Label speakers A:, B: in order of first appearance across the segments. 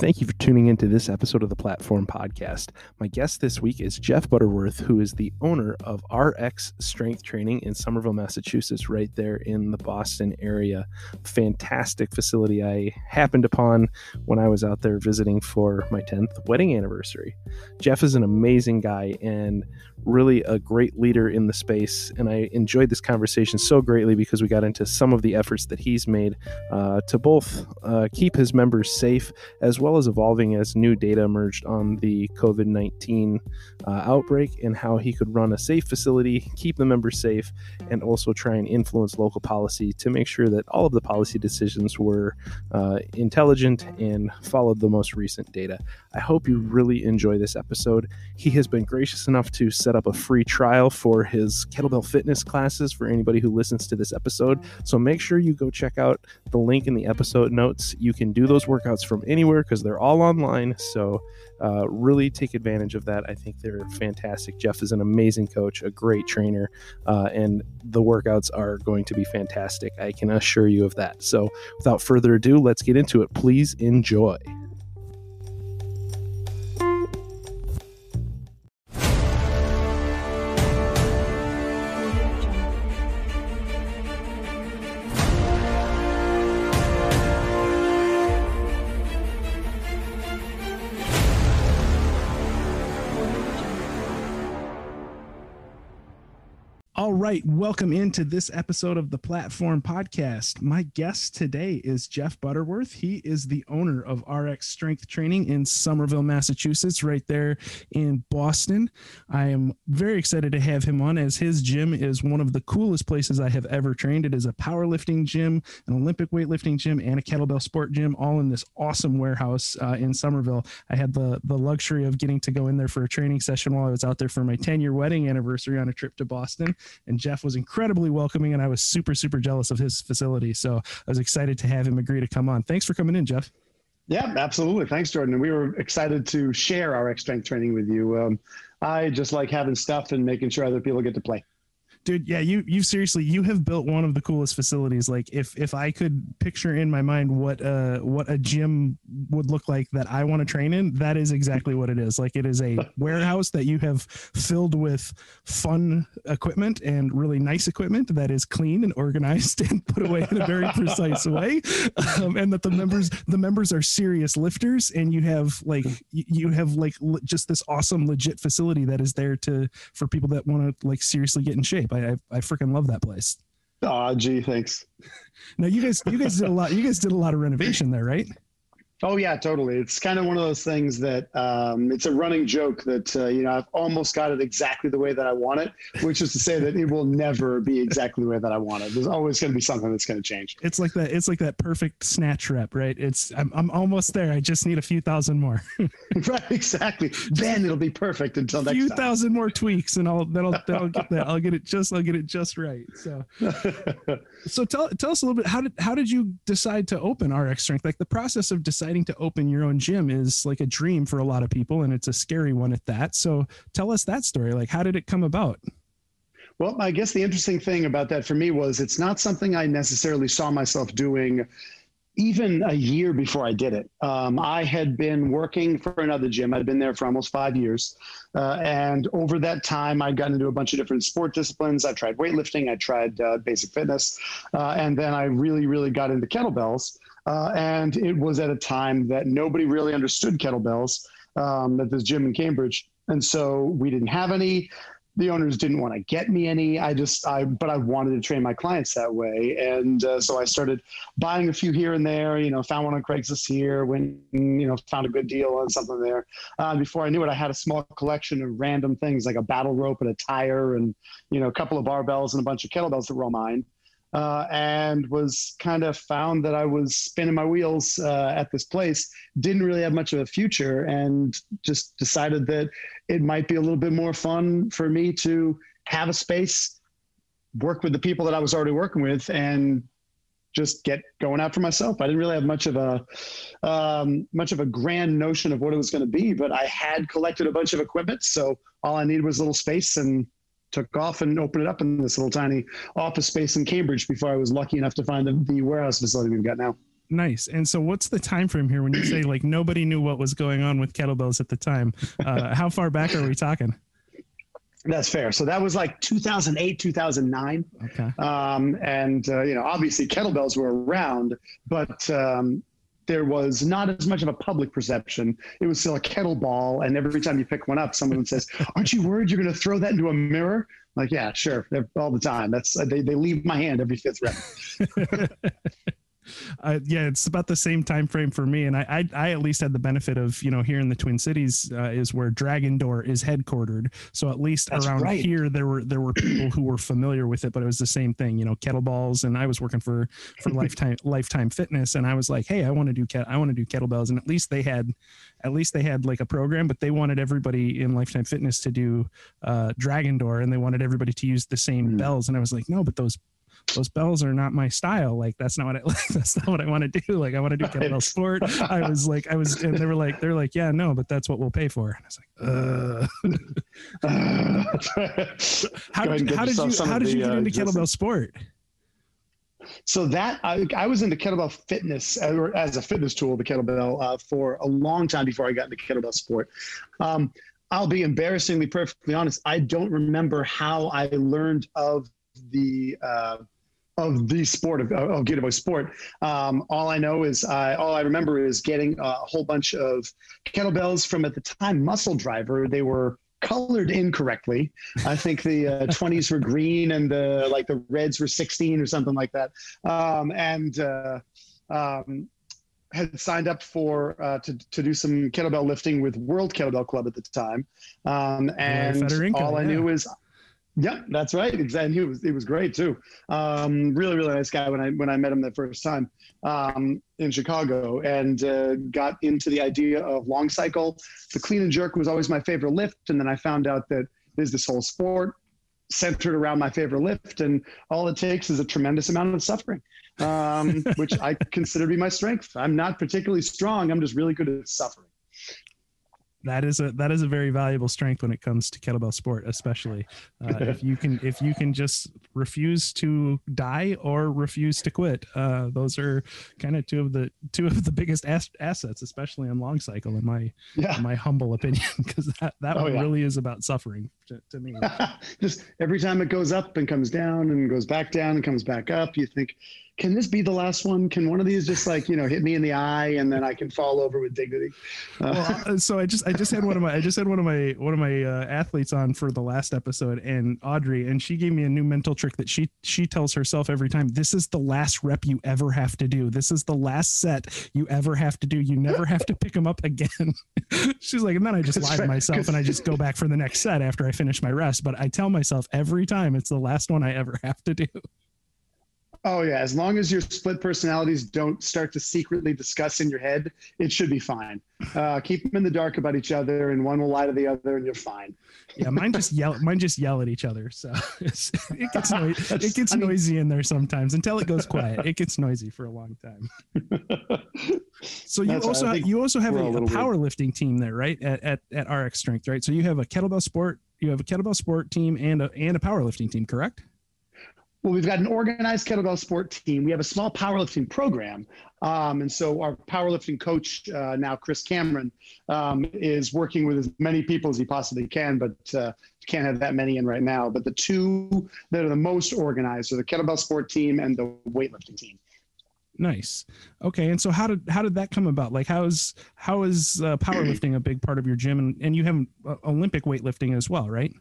A: Thank you for tuning into this episode of the Platform Podcast. My guest this week is Jeff Butterworth, who is the owner of RX Strength Training in Somerville, Massachusetts, right there in the Boston area. Fantastic facility I happened upon when I was out there visiting for my 10th wedding anniversary. Jeff is an amazing guy and really a great leader in the space. And I enjoyed this conversation so greatly because we got into some of the efforts that he's made uh, to both uh, keep his members safe as well as evolving as new data emerged on the COVID 19 uh, outbreak and how he could run a safe facility, keep the members safe, and also try and influence local policy to make sure that all of the policy decisions were uh, intelligent and followed the most recent data. I hope you really enjoy this episode. He has been gracious enough to set up a free trial for his kettlebell fitness classes for anybody who listens to this episode. So make sure you go check out the link in the episode notes. You can do those workouts from anywhere because they're all online. So uh, really take advantage of that. I think they're fantastic. Jeff is an amazing coach, a great trainer, uh, and the workouts are going to be fantastic. I can assure you of that. So without further ado, let's get into it. Please enjoy. All right, welcome into this episode of the Platform Podcast. My guest today is Jeff Butterworth. He is the owner of RX Strength Training in Somerville, Massachusetts, right there in Boston. I am very excited to have him on as his gym is one of the coolest places I have ever trained. It is a powerlifting gym, an Olympic weightlifting gym, and a kettlebell sport gym, all in this awesome warehouse uh, in Somerville. I had the the luxury of getting to go in there for a training session while I was out there for my 10 year wedding anniversary on a trip to Boston and Jeff was incredibly welcoming, and I was super super jealous of his facility. So I was excited to have him agree to come on. Thanks for coming in, Jeff.
B: Yeah, absolutely. Thanks, Jordan. And we were excited to share RX strength training with you. Um, I just like having stuff and making sure other people get to play
A: dude yeah you you seriously you have built one of the coolest facilities. Like if if i could picture in my mind what uh what a gym would look like that i want to train in that is exactly what it is. Like it is a warehouse that you have filled with fun equipment and really nice equipment that is clean and organized and put away in a very precise way. Um, and that the members the members are serious lifters and you have like you have like just this awesome legit facility that is there to for people that want to like seriously get in shape. I I, I freaking love that place.
B: Oh, gee, thanks.
A: now you guys you guys did a lot. You guys did a lot of renovation there, right?
B: Oh yeah, totally. It's kind of one of those things that um, it's a running joke that uh, you know I've almost got it exactly the way that I want it, which is to say that it will never be exactly the way that I want it. There's always going to be something that's going to change.
A: It's like that. It's like that perfect snatch rep, right? It's I'm I'm almost there. I just need a few thousand more.
B: right, exactly. Then it'll be perfect until next.
A: A few
B: time.
A: thousand more tweaks, and I'll then I'll, then I'll get that. I'll get it just I'll get it just right. So, so tell tell us a little bit how did how did you decide to open RX Strength? Like the process of deciding to open your own own gym is like a dream for a lot of people and it's a scary one at that so tell us that story like how did it come about
B: well i guess the interesting thing about that for me was it's not something i necessarily saw myself doing even a year before I did it. Um, I had been working for another gym. I'd been there for almost five years. Uh, and over that time, I'd gotten into a bunch of different sport disciplines. I tried weightlifting, I tried uh, basic fitness. Uh, and then I really, really got into kettlebells. Uh, and it was at a time that nobody really understood kettlebells um, at this gym in Cambridge. And so we didn't have any. The owners didn't want to get me any. I just, I, but I wanted to train my clients that way. And uh, so I started buying a few here and there, you know, found one on Craigslist here, when, you know, found a good deal on something there. Uh, before I knew it, I had a small collection of random things like a battle rope and a tire and, you know, a couple of barbells and a bunch of kettlebells that were all mine uh, and was kind of found that I was spinning my wheels uh, at this place, didn't really have much of a future, and just decided that it might be a little bit more fun for me to have a space, work with the people that I was already working with, and just get going out for myself. I didn't really have much of a um, much of a grand notion of what it was going to be, but I had collected a bunch of equipment, so all I needed was a little space and took off and opened it up in this little tiny office space in Cambridge before I was lucky enough to find the, the warehouse facility we've got now.
C: Nice. And so, what's the time frame here when you say like nobody knew what was going on with kettlebells at the time? Uh, how far back are we talking?
B: That's fair. So that was like 2008, 2009.
C: Okay.
B: Um, and, uh, you know, obviously kettlebells were around, but um, there was not as much of a public perception. It was still a kettleball. And every time you pick one up, someone says, Aren't you worried you're going to throw that into a mirror? like, yeah, sure. All the time. That's they, they leave my hand every fifth rep.
C: uh, yeah, it's about the same time frame for me, and I, I, I at least had the benefit of you know here in the Twin Cities uh, is where Dragon Door is headquartered. So at least That's around right. here there were there were people who were familiar with it, but it was the same thing, you know, kettlebells. And I was working for for Lifetime Lifetime Fitness, and I was like, hey, I want to do ket- I want to do kettlebells, and at least they had at least they had like a program, but they wanted everybody in Lifetime Fitness to do uh, Dragon Door, and they wanted everybody to use the same mm. bells. And I was like, no, but those those bells are not my style. Like that's not what I like. That's not what I want to do. Like I want to do kettlebell sport. I was like, I was, and they were like, they're like, yeah, no, but that's what we'll pay for. And I was like, uh. how, did, how did you how did you get uh, into kettlebell sport?
B: So that I, I, was into kettlebell fitness uh, as a fitness tool, the kettlebell, uh, for a long time before I got into kettlebell sport. Um, I'll be embarrassingly perfectly honest. I don't remember how I learned of the uh, of the sport of, of Girevoy sport. Um, all I know is I, all I remember is getting a whole bunch of kettlebells from at the time Muscle Driver. They were colored incorrectly. I think the uh, 20s were green and the like the reds were 16 or something like that. Um, and uh, um, had signed up for uh, to to do some kettlebell lifting with World Kettlebell Club at the time. Um, and all I yeah. knew is yeah, that's right. Exactly. He was, he was great too. Um, really, really nice guy when I, when I met him the first time um, in Chicago and uh, got into the idea of long cycle. The clean and jerk was always my favorite lift. And then I found out that there's this whole sport centered around my favorite lift. And all it takes is a tremendous amount of suffering, um, which I consider to be my strength. I'm not particularly strong. I'm just really good at suffering
C: that is a that is a very valuable strength when it comes to kettlebell sport especially uh, if you can if you can just refuse to die or refuse to quit uh, those are kind of two of the two of the biggest ass- assets especially in long cycle in my yeah. in my humble opinion because that that oh, one yeah. really is about suffering to, to me
B: just every time it goes up and comes down and goes back down and comes back up you think can this be the last one? Can one of these just like you know hit me in the eye and then I can fall over with dignity?
C: Uh, well, uh, so I just I just had one of my I just had one of my one of my uh, athletes on for the last episode and Audrey and she gave me a new mental trick that she she tells herself every time. This is the last rep you ever have to do. This is the last set you ever have to do. You never have to pick them up again. She's like, and then I just lie to myself and I just go back for the next set after I finish my rest. But I tell myself every time it's the last one I ever have to do.
B: Oh yeah, as long as your split personalities don't start to secretly discuss in your head, it should be fine. Uh, keep them in the dark about each other, and one will lie to the other, and you're fine.
C: yeah, mine just yell. Mine just yell at each other, so it gets no- it gets noisy in there sometimes until it goes quiet. It gets noisy for a long time. so you also have, you also have a, a, a powerlifting team there, right? At, at at RX Strength, right? So you have a kettlebell sport, you have a kettlebell sport team, and a and a powerlifting team, correct?
B: Well, we've got an organized kettlebell sport team. We have a small powerlifting program. Um, and so our powerlifting coach uh, now, Chris Cameron, um, is working with as many people as he possibly can, but uh, can't have that many in right now. But the two that are the most organized are the kettlebell sport team and the weightlifting team.
C: Nice. Okay. And so how did how did that come about? Like how is how is uh, powerlifting a big part of your gym? And, and you have uh, Olympic weightlifting as well, right?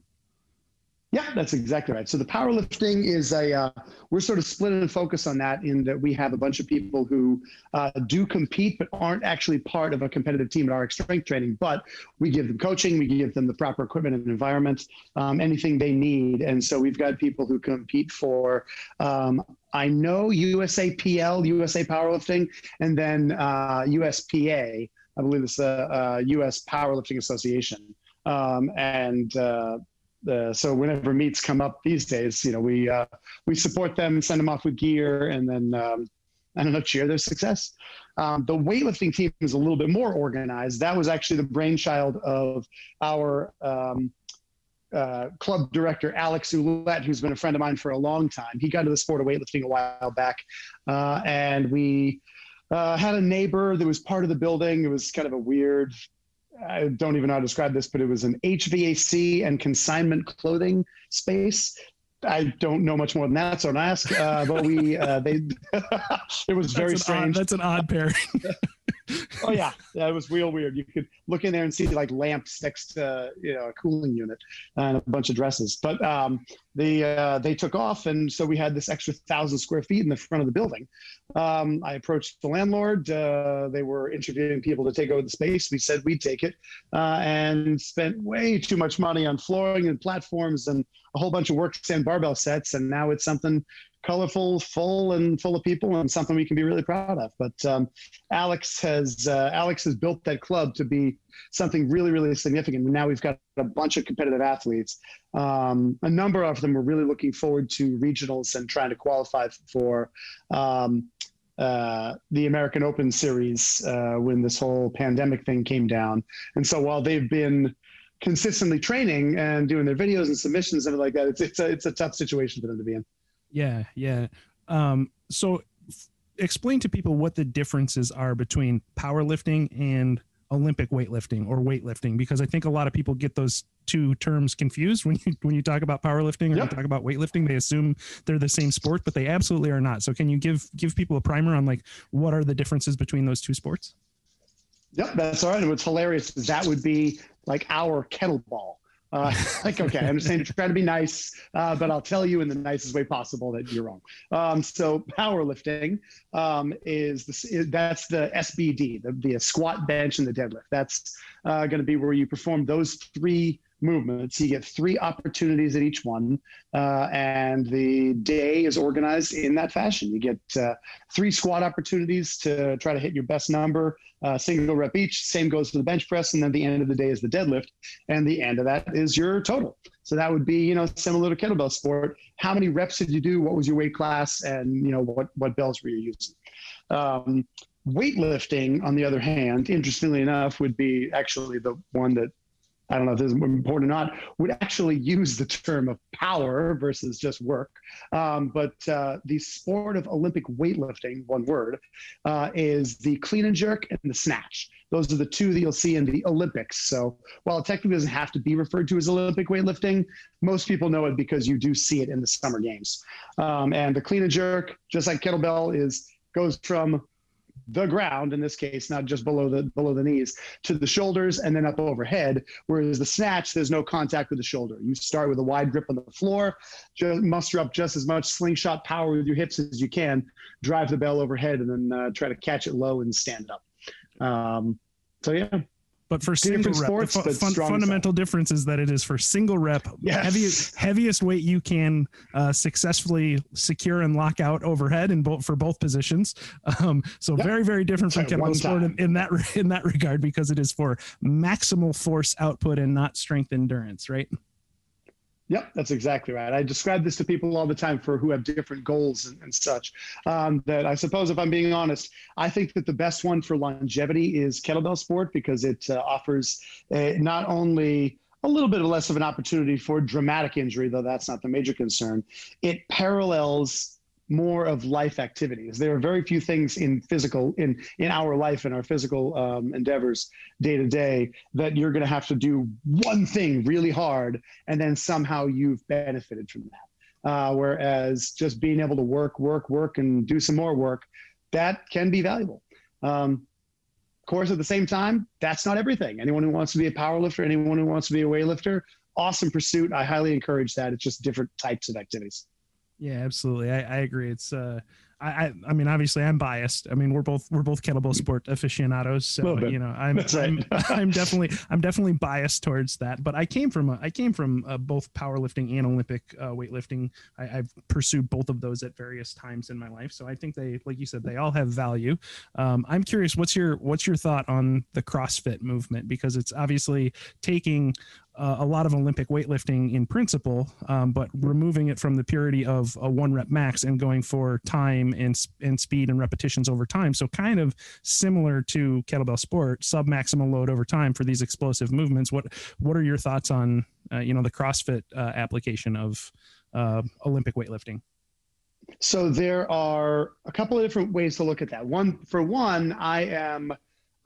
B: Yeah, that's exactly right. So the powerlifting is a uh, we're sort of split and focus on that in that we have a bunch of people who uh, do compete but aren't actually part of a competitive team at RX Strength Training. But we give them coaching, we give them the proper equipment and environment, um, anything they need. And so we've got people who compete for. Um, I know USAPL, USA Powerlifting, and then uh, USPA. I believe it's the U.S. Uh, Powerlifting Association. Um, and uh, uh, so whenever meets come up these days, you know, we uh, we support them, send them off with gear, and then um, I don't know, cheer their success. Um, the weightlifting team is a little bit more organized. That was actually the brainchild of our um, uh, club director Alex Ouellette, who's been a friend of mine for a long time. He got into the sport of weightlifting a while back, uh, and we Uh, had a neighbor that was part of the building. It was kind of a weird. I don't even know how to describe this, but it was an HVAC and consignment clothing space. I don't know much more than that, so don't ask. Uh, but we, uh, they, it was very strange.
C: Odd, that's an odd pair.
B: oh yeah, that was real weird. You could look in there and see like lamps next to you know a cooling unit and a bunch of dresses. But um, they uh, they took off, and so we had this extra thousand square feet in the front of the building. Um, I approached the landlord. Uh, they were interviewing people to take over the space. We said we'd take it, uh, and spent way too much money on flooring and platforms and a whole bunch of work stand barbell sets. And now it's something colorful, full, and full of people, and something we can be really proud of. But um, Alex has uh, Alex has built that club to be something really, really significant. Now we've got a bunch of competitive athletes. Um, a number of them are really looking forward to regionals and trying to qualify for. Um, uh, the American Open Series uh, when this whole pandemic thing came down. And so while they've been consistently training and doing their videos and submissions and like that, it's, it's, a, it's a tough situation for them to be in.
C: Yeah, yeah. Um, so f- explain to people what the differences are between powerlifting and Olympic weightlifting or weightlifting because I think a lot of people get those two terms confused when you when you talk about powerlifting or talk about weightlifting they assume they're the same sport but they absolutely are not. So can you give give people a primer on like what are the differences between those two sports?
B: Yep, that's all right. And what's hilarious is that would be like our kettlebell. Uh, like, okay, I understand you're trying to be nice, uh, but I'll tell you in the nicest way possible that you're wrong. Um, so powerlifting um, is, the, is, that's the SBD, the, the squat, bench, and the deadlift. That's uh, going to be where you perform those three movements. You get three opportunities at each one, uh, and the day is organized in that fashion. You get uh, three squat opportunities to try to hit your best number, uh, single rep each. Same goes for the bench press, and then the end of the day is the deadlift, and the end of that is your total. So that would be, you know, similar to kettlebell sport. How many reps did you do? What was your weight class? And you know, what what bells were you using? Um, weightlifting, on the other hand, interestingly enough, would be actually the one that I don't know if this is important or not, would actually use the term of power versus just work. Um, but uh, the sport of Olympic weightlifting, one word, uh, is the clean and jerk and the snatch. Those are the two that you'll see in the Olympics. So while it technically doesn't have to be referred to as Olympic weightlifting, most people know it because you do see it in the summer games. Um, and the clean and jerk, just like kettlebell, is goes from the ground in this case not just below the below the knees to the shoulders and then up overhead whereas the snatch there's no contact with the shoulder. You start with a wide grip on the floor just muster up just as much slingshot power with your hips as you can drive the bell overhead and then uh, try to catch it low and stand up. Um, so yeah
C: but for single rep, the fu- fun, fundamental difference is that it is for single rep, yes. heaviest, heaviest weight you can uh, successfully secure and lock out overhead in both for both positions. Um, so yep. very, very different from kettlebell sport in, in, that in that regard because it is for maximal force output and not strength endurance, right?
B: Yep, that's exactly right. I describe this to people all the time for who have different goals and, and such. Um, that I suppose, if I'm being honest, I think that the best one for longevity is kettlebell sport because it uh, offers a, not only a little bit less of an opportunity for dramatic injury, though that's not the major concern. It parallels more of life activities. There are very few things in physical in in our life and our physical um, endeavors day to day that you're going to have to do one thing really hard and then somehow you've benefited from that. Uh, whereas just being able to work, work, work, and do some more work, that can be valuable. Um, of course, at the same time, that's not everything. Anyone who wants to be a power lifter, anyone who wants to be a weightlifter, awesome pursuit. I highly encourage that. It's just different types of activities.
C: Yeah, absolutely. I, I agree. It's uh I, I mean obviously I'm biased. I mean we're both we're both kettlebell sport aficionados, so you know I'm right. I'm, I'm definitely I'm definitely biased towards that. But I came from a, I came from uh, both powerlifting and Olympic uh, weightlifting. I, have pursued both of those at various times in my life, so I think they like you said they all have value. Um, I'm curious what's your what's your thought on the CrossFit movement because it's obviously taking uh, a lot of Olympic weightlifting in principle, um, but removing it from the purity of a one rep max and going for time and, and speed and repetitions over time. So, kind of similar to kettlebell sport, sub maximal load over time for these explosive movements. What What are your thoughts on uh, you know the CrossFit uh, application of uh, Olympic weightlifting?
B: So there are a couple of different ways to look at that. One, for one, I am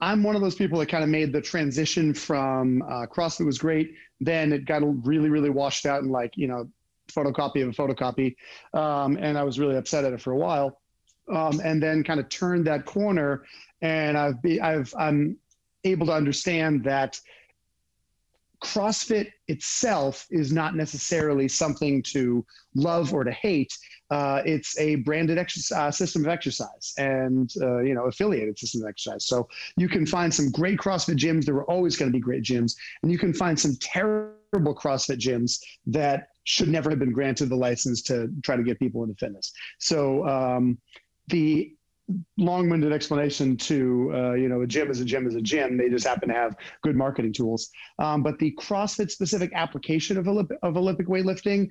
B: I'm one of those people that kind of made the transition from uh, CrossFit was great, then it got really, really washed out and like you know, photocopy of a photocopy, um, and I was really upset at it for a while, um, and then kind of turned that corner, and I've be I've I'm able to understand that CrossFit itself is not necessarily something to love or to hate. Uh, it's a branded exercise, uh, system of exercise and uh, you know affiliated system of exercise. So you can find some great CrossFit gyms. There were always going to be great gyms, and you can find some terrible CrossFit gyms that should never have been granted the license to try to get people into fitness. So um, the long-winded explanation to uh, you know a gym is a gym is a gym. They just happen to have good marketing tools. Um, but the crossfit specific application of, of olympic weightlifting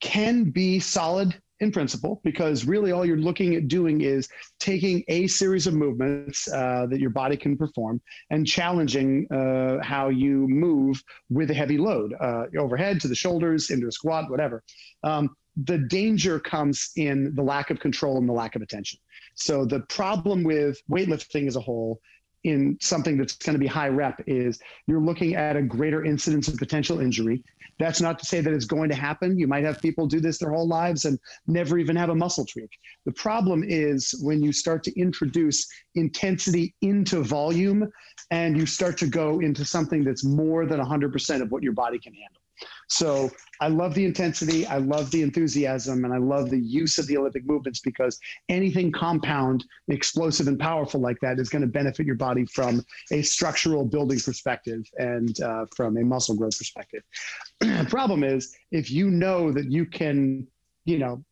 B: can be solid in principle because really all you're looking at doing is taking a series of movements uh, that your body can perform and challenging uh, how you move with a heavy load uh, overhead to the shoulders into a squat whatever. Um, the danger comes in the lack of control and the lack of attention so the problem with weightlifting as a whole in something that's going to be high rep is you're looking at a greater incidence of potential injury. That's not to say that it's going to happen. You might have people do this their whole lives and never even have a muscle tweak. The problem is when you start to introduce intensity into volume and you start to go into something that's more than 100% of what your body can handle. So I love the intensity, I love the enthusiasm, and I love the use of the Olympic movements because anything compound, explosive, and powerful like that is going to benefit your body from a structural building perspective and uh, from a muscle growth perspective. the problem is if you know that you can, you know,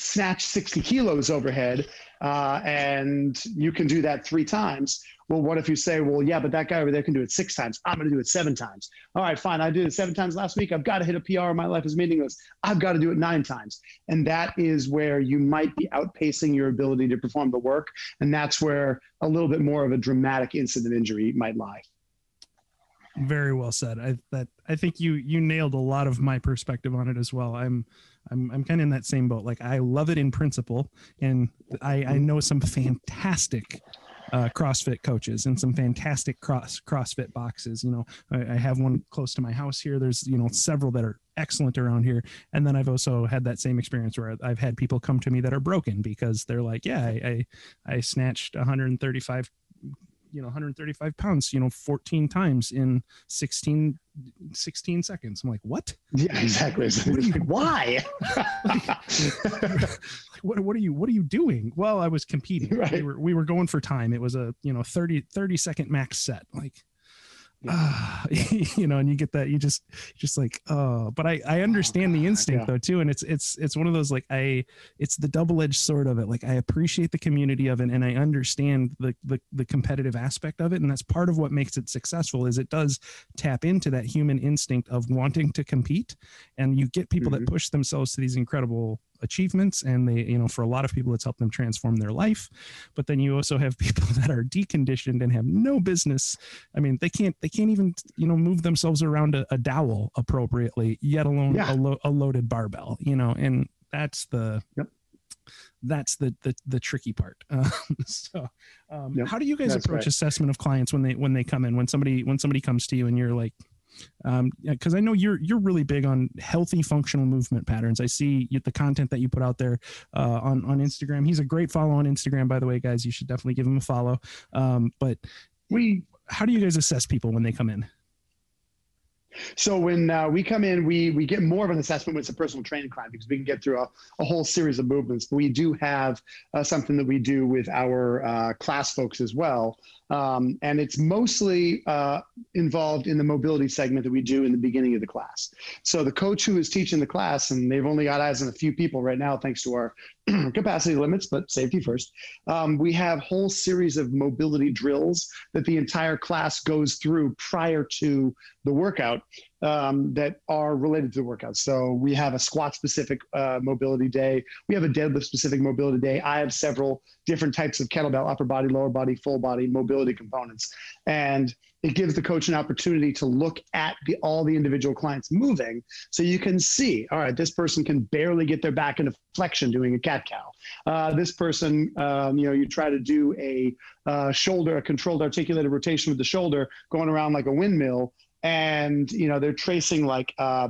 B: snatch 60 kilos overhead uh, and you can do that three times well, what if you say, well, yeah, but that guy over there can do it six times. I'm going to do it seven times. All right, fine. I did it seven times last week. I've got to hit a PR. My life is meaningless. I've got to do it nine times. And that is where you might be outpacing your ability to perform the work. And that's where a little bit more of a dramatic incident injury might lie.
C: Very well said. I that I think you you nailed a lot of my perspective on it as well. I'm I'm I'm kind of in that same boat. Like I love it in principle, and I I know some fantastic uh, CrossFit coaches and some fantastic cross CrossFit boxes. You know, I, I, have one close to my house here. There's you know several that are excellent around here, and then I've also had that same experience where I've had people come to me that are broken because they're like, yeah, I I, I snatched 135 you know 135 pounds you know 14 times in 16 16 seconds. I'm like what?
B: Yeah exactly. What you, why?
C: What, what are you what are you doing? Well i was competing. Right. we, were, we were going for time. It was a you know 30 30 second max set. Like uh, you know, and you get that you just just like oh, but I I understand oh, the instinct yeah. though too, and it's it's it's one of those like I it's the double edged sword of it. Like I appreciate the community of it, and I understand the, the the competitive aspect of it, and that's part of what makes it successful. Is it does tap into that human instinct of wanting to compete, and you get people mm-hmm. that push themselves to these incredible achievements and they you know for a lot of people it's helped them transform their life but then you also have people that are deconditioned and have no business i mean they can't they can't even you know move themselves around a, a dowel appropriately yet alone yeah. a, lo- a, loaded barbell you know and that's the yep. that's the, the the tricky part um, so um, yep. how do you guys that's approach right. assessment of clients when they when they come in when somebody when somebody comes to you and you're like because um, I know you're you're really big on healthy functional movement patterns. I see the content that you put out there uh, on on Instagram. He's a great follow on Instagram, by the way, guys. You should definitely give him a follow. Um, but we, how do you guys assess people when they come in?
B: So when uh, we come in, we we get more of an assessment with a personal training client because we can get through a, a whole series of movements. But we do have uh, something that we do with our uh, class folks as well, um, and it's mostly uh, involved in the mobility segment that we do in the beginning of the class. So the coach who is teaching the class, and they've only got eyes on a few people right now, thanks to our capacity limits, but safety first. Um, we have whole series of mobility drills that the entire class goes through prior to the workout um, that are related to the workout. So we have a squat specific uh, mobility day. We have a deadlift specific mobility day. I have several different types of kettlebell, upper body, lower body, full body mobility components. And it gives the coach an opportunity to look at the, all the individual clients moving so you can see all right this person can barely get their back into flexion doing a cat cow uh, this person um, you know you try to do a uh, shoulder a controlled articulated rotation with the shoulder going around like a windmill and you know they're tracing like uh,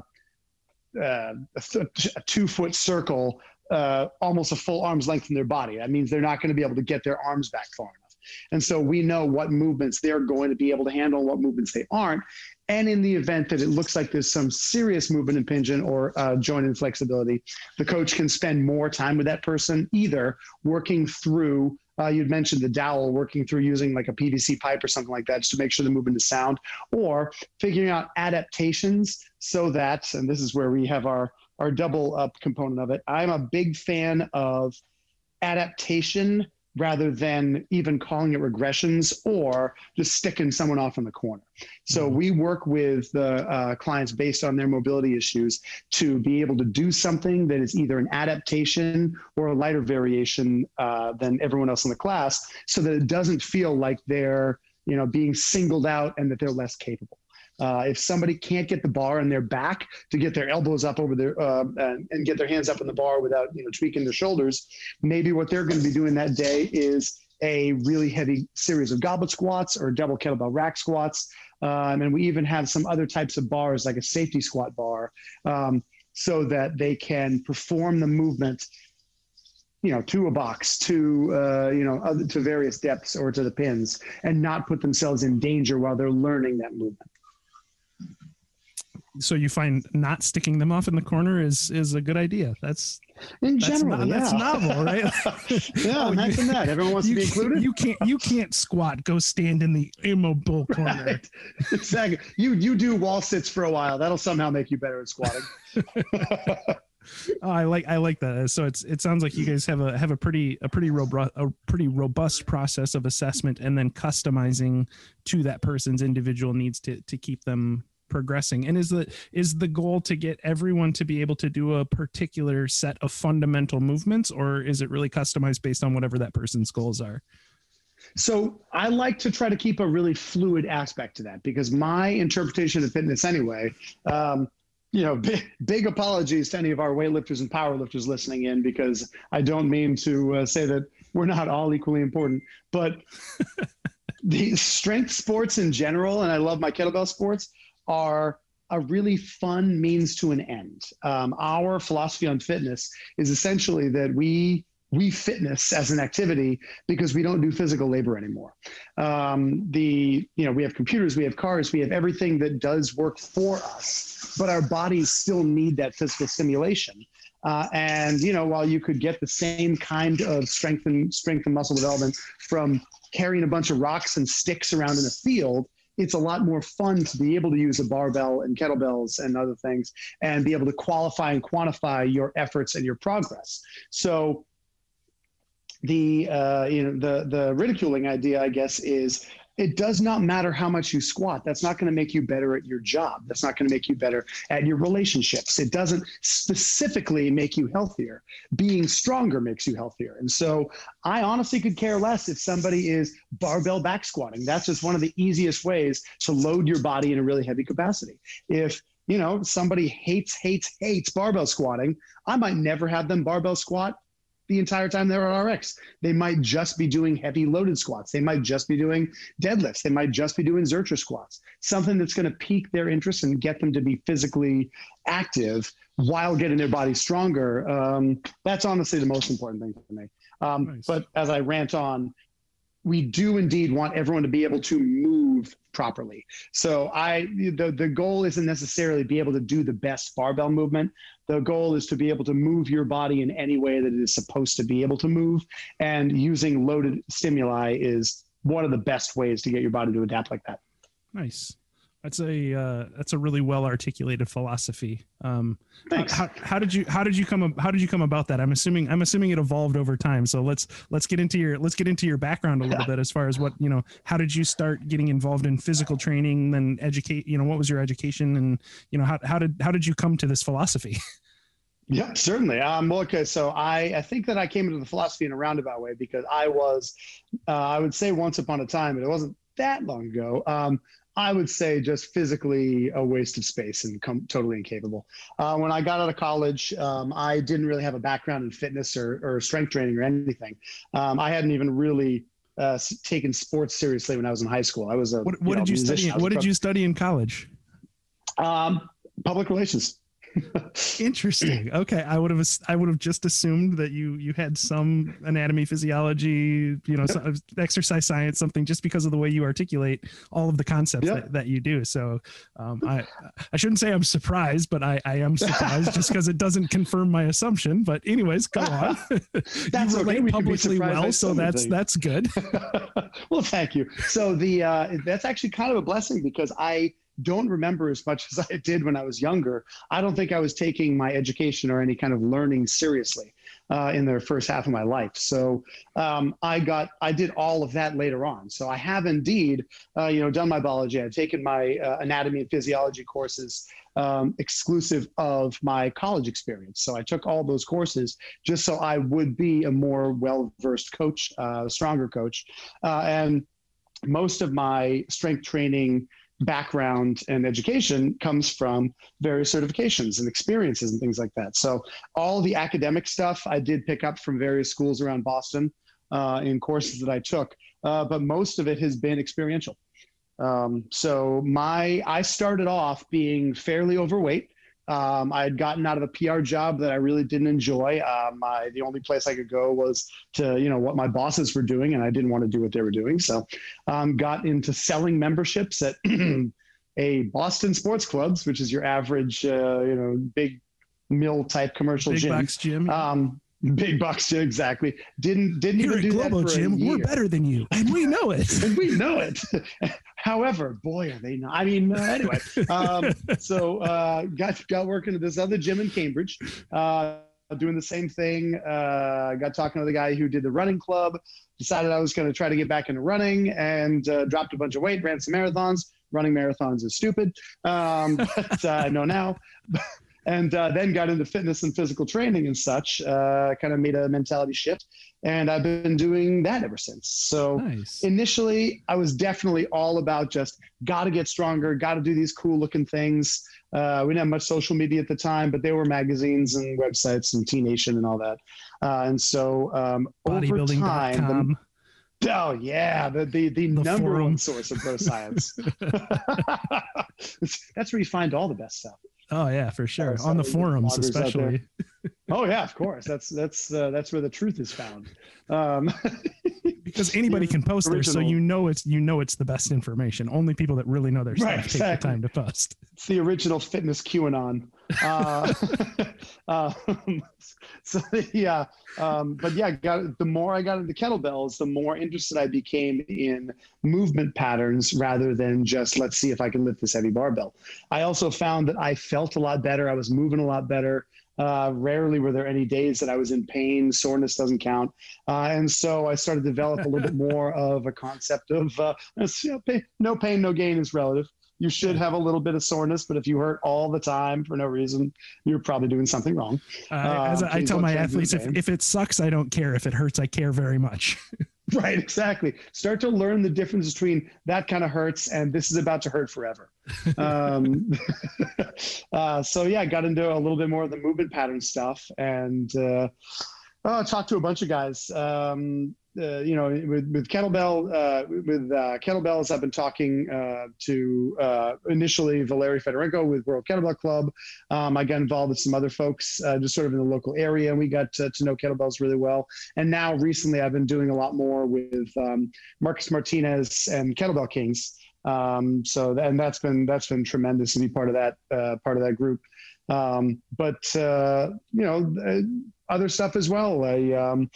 B: uh a, a two foot circle uh, almost a full arm's length from their body that means they're not going to be able to get their arms back far enough and so we know what movements they're going to be able to handle and what movements they aren't. And in the event that it looks like there's some serious movement impingement or uh, joint inflexibility, the coach can spend more time with that person, either working through uh, you'd mentioned the dowel working through using like a PVC pipe or something like that just to make sure the movement is sound, or figuring out adaptations so that, and this is where we have our, our double up component of it. I'm a big fan of adaptation rather than even calling it regressions or just sticking someone off in the corner. So mm-hmm. we work with the uh, clients based on their mobility issues to be able to do something that is either an adaptation or a lighter variation uh, than everyone else in the class so that it doesn't feel like they're you know being singled out and that they're less capable. Uh, if somebody can't get the bar on their back to get their elbows up over their uh, and, and, get their hands up in the bar without you know tweaking their shoulders, maybe what they're going to be doing that day is a really heavy series of goblet squats or double kettlebell rack squats. Um, and we even have some other types of bars like a safety squat bar um, so that they can perform the movement you know, to a box, to uh, you know, to various depths or to the pins, and not put themselves in danger while they're learning that movement
C: so you find not sticking them off in the corner is is a good idea. That's
B: in general,
C: that's,
B: yeah.
C: that's novel, right?
B: yeah, oh, imagine you, that. Everyone wants to be included.
C: You can't you can't squat. Go stand in the immobile corner. Right.
B: Exactly. You you do wall sits for a while. That'll somehow make you better at squatting.
C: oh, I like I like that. So it's it sounds like you guys have a have a pretty a pretty robust a pretty robust process of assessment and then customizing to that person's individual needs to to keep them progressing? And is the is the goal to get everyone to be able to do a particular set of fundamental movements or is it really customized based on whatever that person's goals are?
B: So I like to try to keep a really fluid aspect to that because my interpretation of fitness, anyway, um, you know, big, big, apologies to any of our weightlifters and powerlifters listening in because I don't mean to uh, say that we're not all equally important, but the strength sports in general, and I love my kettlebell sports, are a really fun means to an end. Um, our philosophy on fitness is essentially that we we fitness as an activity because we don't do physical labor anymore. Um, the you know we have computers, we have cars, we have everything that does work for us, but our bodies still need that physical stimulation. Uh, and you know while you could get the same kind of strength and strength and muscle development from carrying a bunch of rocks and sticks around in a field it's a lot more fun to be able to use a barbell and kettlebells and other things and be able to qualify and quantify your efforts and your progress. So the uh, you know the the ridiculing idea, I guess, is it does not matter how much you squat. That's not going to make you better at your job. That's not going to make you better at your relationships. It doesn't specifically make you healthier. Being stronger makes you healthier. And so I honestly could care less if somebody is barbell back squatting. That's just one of the easiest ways to load your body in a really heavy capacity. If you know somebody hates hates hates barbell squatting, I might never have them barbell squat the entire time they're at RX. They might just be doing heavy loaded squats. They might just be doing deadlifts. They might just be doing Zercher squats, something that's going to pique their interest and get them to be physically active while getting their body stronger. Um, that's honestly the most important thing for me. Um, nice. But as I rant on, we do indeed want everyone to be able to move properly. So I the the goal isn't necessarily be able to do the best barbell movement. The goal is to be able to move your body in any way that it is supposed to be able to move and using loaded stimuli is one of the best ways to get your body to adapt like that.
C: Nice. That's a uh, that's a really well articulated philosophy. Um,
B: Thanks.
C: How, how, did you how did you come how did you come about that? I'm assuming I'm assuming it evolved over time. So let's let's get into your let's get into your background a little bit as far as what you know. How did you start getting involved in physical training? Then educate. You know, what was your education, and you know how how did how did you come to this philosophy?
B: Yeah, certainly. Um, okay, so I, I think that I came into the philosophy in a roundabout way because I was, uh, I would say once upon a time, but it wasn't that long ago. Um, I would say just physically a waste of space and com- totally incapable. Uh, when I got out of college, um, I didn't really have a background in fitness or, or strength training or anything. Um, I hadn't even really uh, taken sports seriously when I was in high school. I was a
C: what, what
B: you
C: did you study? What did you study in college?
B: Um, public relations.
C: Interesting. Okay, I would have I would have just assumed that you you had some anatomy, physiology, you know, some, exercise science, something, just because of the way you articulate all of the concepts yep. that, that you do. So, um, I I shouldn't say I'm surprised, but I I am surprised just because it doesn't confirm my assumption. But anyways, go on.
B: that's you relate okay. publicly well,
C: so that's that's good.
B: well, thank you. So the uh, that's actually kind of a blessing because I don't remember as much as I did when I was younger. I don't think I was taking my education or any kind of learning seriously uh, in the first half of my life. So um, I got, I did all of that later on. So I have indeed, uh, you know, done my biology. I've taken my uh, anatomy and physiology courses um, exclusive of my college experience. So I took all those courses just so I would be a more well-versed coach, uh, stronger coach, uh, and most of my strength training background and education comes from various certifications and experiences and things like that. So all the academic stuff I did pick up from various schools around Boston uh, in courses that I took, uh, but most of it has been experiential. Um, so my I started off being fairly overweight. Um, I had gotten out of a PR job that I really didn't enjoy. Um, I, the only place I could go was to, you know, what my bosses were doing, and I didn't want to do what they were doing. So, um, got into selling memberships at a Boston sports clubs, which is your average, uh, you know, big mill type commercial
C: big
B: gym.
C: Box gym.
B: Um, Big bucks, exactly. Didn't didn't
C: Here
B: even do
C: Globo
B: that for
C: Gym. We're better than you, and we know it.
B: and we know it. However, boy, are they not. I mean, uh, anyway. Um, so uh, got got working at this other gym in Cambridge, uh, doing the same thing. Uh, got talking to the guy who did the running club. Decided I was going to try to get back into running, and uh, dropped a bunch of weight. Ran some marathons. Running marathons is stupid, um, but uh, I know now and uh, then got into fitness and physical training and such. Uh, kind of made a mentality shift, and I've been doing that ever since. So nice. initially, I was definitely all about just got to get stronger, got to do these cool looking things. Uh, we didn't have much social media at the time, but there were magazines and websites and T Nation and all that. Uh, and so um, over time. The, Oh yeah, the the, the, the number forum. one source of bro science. That's where you find all the best stuff.
C: Oh yeah, for sure. On the forums, especially.
B: Oh yeah, of course. That's that's uh, that's where the truth is found. Um,
C: because anybody can post original. there, so you know it's you know it's the best information. Only people that really know their stuff right, exactly. take the time to post.
B: It's the original fitness QAnon. Uh, um, so yeah, um, but yeah, got, the more I got into kettlebells, the more interested I became in movement patterns rather than just let's see if I can lift this heavy barbell. I also found that I felt a lot better. I was moving a lot better. Uh, rarely were there any days that I was in pain. Soreness doesn't count. Uh, and so I started to develop a little bit more of a concept of uh, no pain, no gain is relative. You should have a little bit of soreness, but if you hurt all the time for no reason, you're probably doing something wrong.
C: Uh, as I, I tell my athletes, if, if it sucks, I don't care. If it hurts, I care very much.
B: right, exactly. Start to learn the difference between that kind of hurts and this is about to hurt forever. um, uh, so yeah, I got into a little bit more of the movement pattern stuff and uh, oh, talked to a bunch of guys. Um, uh, you know, with, with kettlebell, uh, with uh, kettlebells, I've been talking uh, to uh, initially Valery Fedorenko with World Kettlebell Club. Um, I got involved with some other folks uh, just sort of in the local area, and we got to, to, know kettlebells really well. And now recently, I've been doing a lot more with um, Marcus Martinez and Kettlebell Kings. Um, so, and that's been that's been tremendous to be part of that part of that group. Um, but you know, other stuff as well. I um,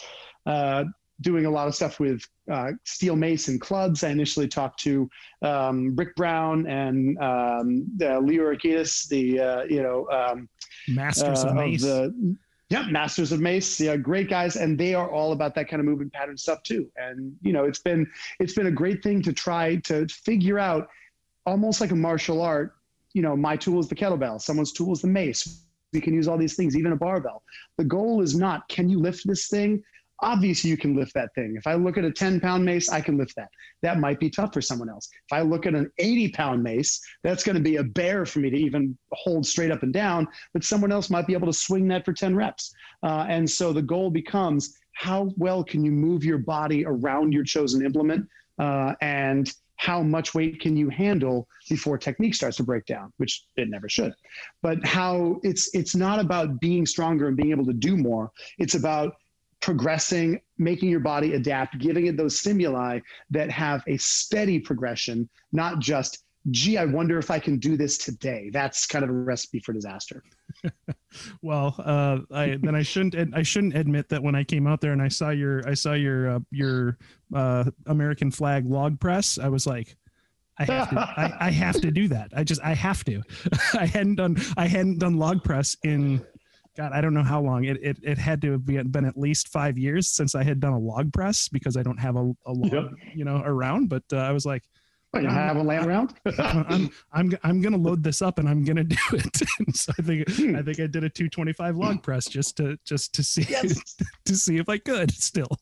B: doing a lot of stuff with uh, steel mace and clubs. I initially talked to um, Rick Brown and um, uh, Leo Arkidis, the uh, you know um,
C: masters of uh, mace. Of the,
B: yeah, masters of mace. Yeah, great guys, and they are all about that kind of movement pattern stuff too. And you know, it's been it's been a great thing to try to figure out, almost like a martial art. You know, my tool is the kettlebell. Someone's tool is the mace. We can use all these things, even a barbell. The goal is not can you lift this thing obviously you can lift that thing. If I look at a 10 pound mace, I can lift that. That might be tough for someone else. If I look at an 80 pound mace, that's going to be a bear for me to even hold straight up and down, but someone else might be able to swing that for 10 reps. Uh, and so the goal becomes how well can you move your body around your chosen implement uh, and how much weight can you handle before technique starts to break down which it never should but how it's it's not about being stronger and being able to do more it's about progressing, making your body adapt, giving it those stimuli that have a steady progression, not just, gee, I wonder if I can do this today. That's kind of a recipe for disaster.
C: well, uh, I, then I shouldn't I shouldn't admit that when I came out there and I saw your I saw your uh, your uh, American flag log press, I was like, I have to, I, I, have to do that. I just, I have to. I hadn't done, I hadn't done log press in God, I don't know how long. It, it, it had to have been at least five years since I had done a log press because I don't have a, a log, yep. you know, around. But uh, I was like,
B: oh, you have a laying around?
C: I'm, I'm, I'm going to load this up and I'm going to do it. And so I think, hmm. I think I did a 225 log press just to, just to see, yes. to see if I could still.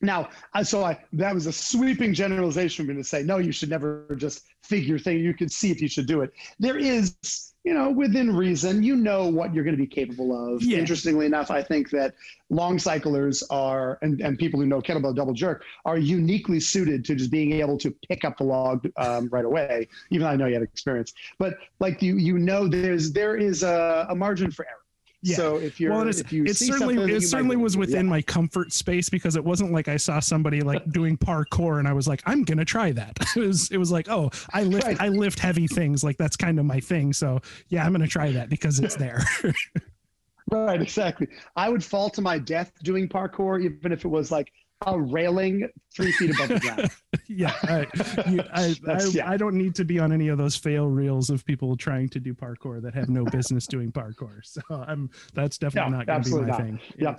B: Now, so I, that was a sweeping generalization for me to say, no, you should never just figure thing. You can see if you should do it. There is you know, within reason, you know what you're going to be capable of. Yeah. Interestingly enough, I think that long cyclers are, and, and people who know kettlebell double jerk, are uniquely suited to just being able to pick up the log um, right away, even though I know you had experience. But like you, you know, there's there is a, a margin for error. Yeah. So if you're, well, if you
C: it certainly it certainly was within yeah. my comfort space because it wasn't like I saw somebody like doing parkour and I was like, I'm gonna try that. It was it was like, oh, I lift right. I lift heavy things, like that's kind of my thing. So yeah, I'm gonna try that because it's there.
B: right, exactly. I would fall to my death doing parkour, even if it was like a railing three feet above the ground.
C: yeah, I, you, I, I, yeah. I, don't need to be on any of those fail reels of people trying to do parkour that have no business doing parkour. So I'm that's definitely no, not going to be my not. thing. Yeah.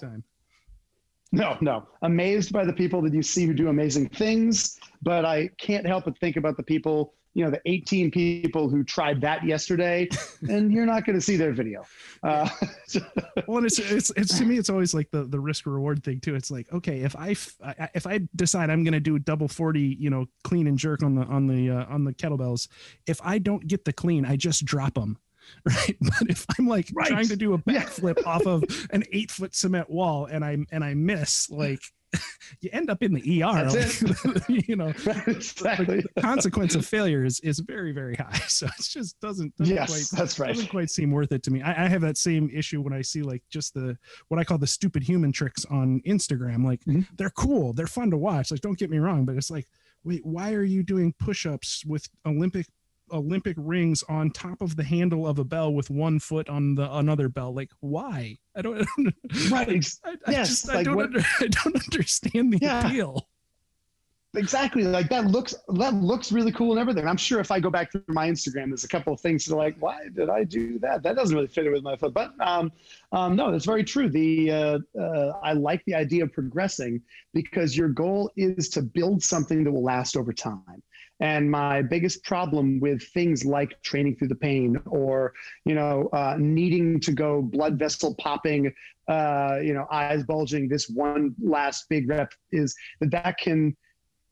B: No, no. Amazed by the people that you see who do amazing things, but I can't help but think about the people you know the 18 people who tried that yesterday and you're not going to see their video uh,
C: well and it's, it's it's to me it's always like the the risk reward thing too it's like okay if i if i decide i'm going to do double 40 you know clean and jerk on the on the uh, on the kettlebells if i don't get the clean i just drop them right but if i'm like right. trying to do a backflip yeah. off of an eight foot cement wall and i and i miss like you end up in the ER. Like, you know, exactly. the consequence of failure is, is very, very high. So it just doesn't, doesn't
B: yes,
C: quite,
B: that's right.
C: doesn't quite seem worth it to me. I, I, have that same issue when I see like just the, what I call the stupid human tricks on Instagram. Like mm-hmm. they're cool. They're fun to watch. Like, don't get me wrong, but it's like, wait, why are you doing push-ups with Olympic Olympic rings on top of the handle of a bell with one foot on the another bell. Like, why? I don't.
B: Right. I, I yes.
C: Just, like I don't. What, under, I don't understand the yeah. appeal.
B: Exactly. Like that looks that looks really cool and everything. I'm sure if I go back through my Instagram, there's a couple of things that are like, why did I do that? That doesn't really fit in with my foot. But um, um, no, that's very true. The uh, uh, I like the idea of progressing because your goal is to build something that will last over time. And my biggest problem with things like training through the pain or, you know, uh, needing to go blood vessel popping, uh, you know, eyes bulging, this one last big rep is that that can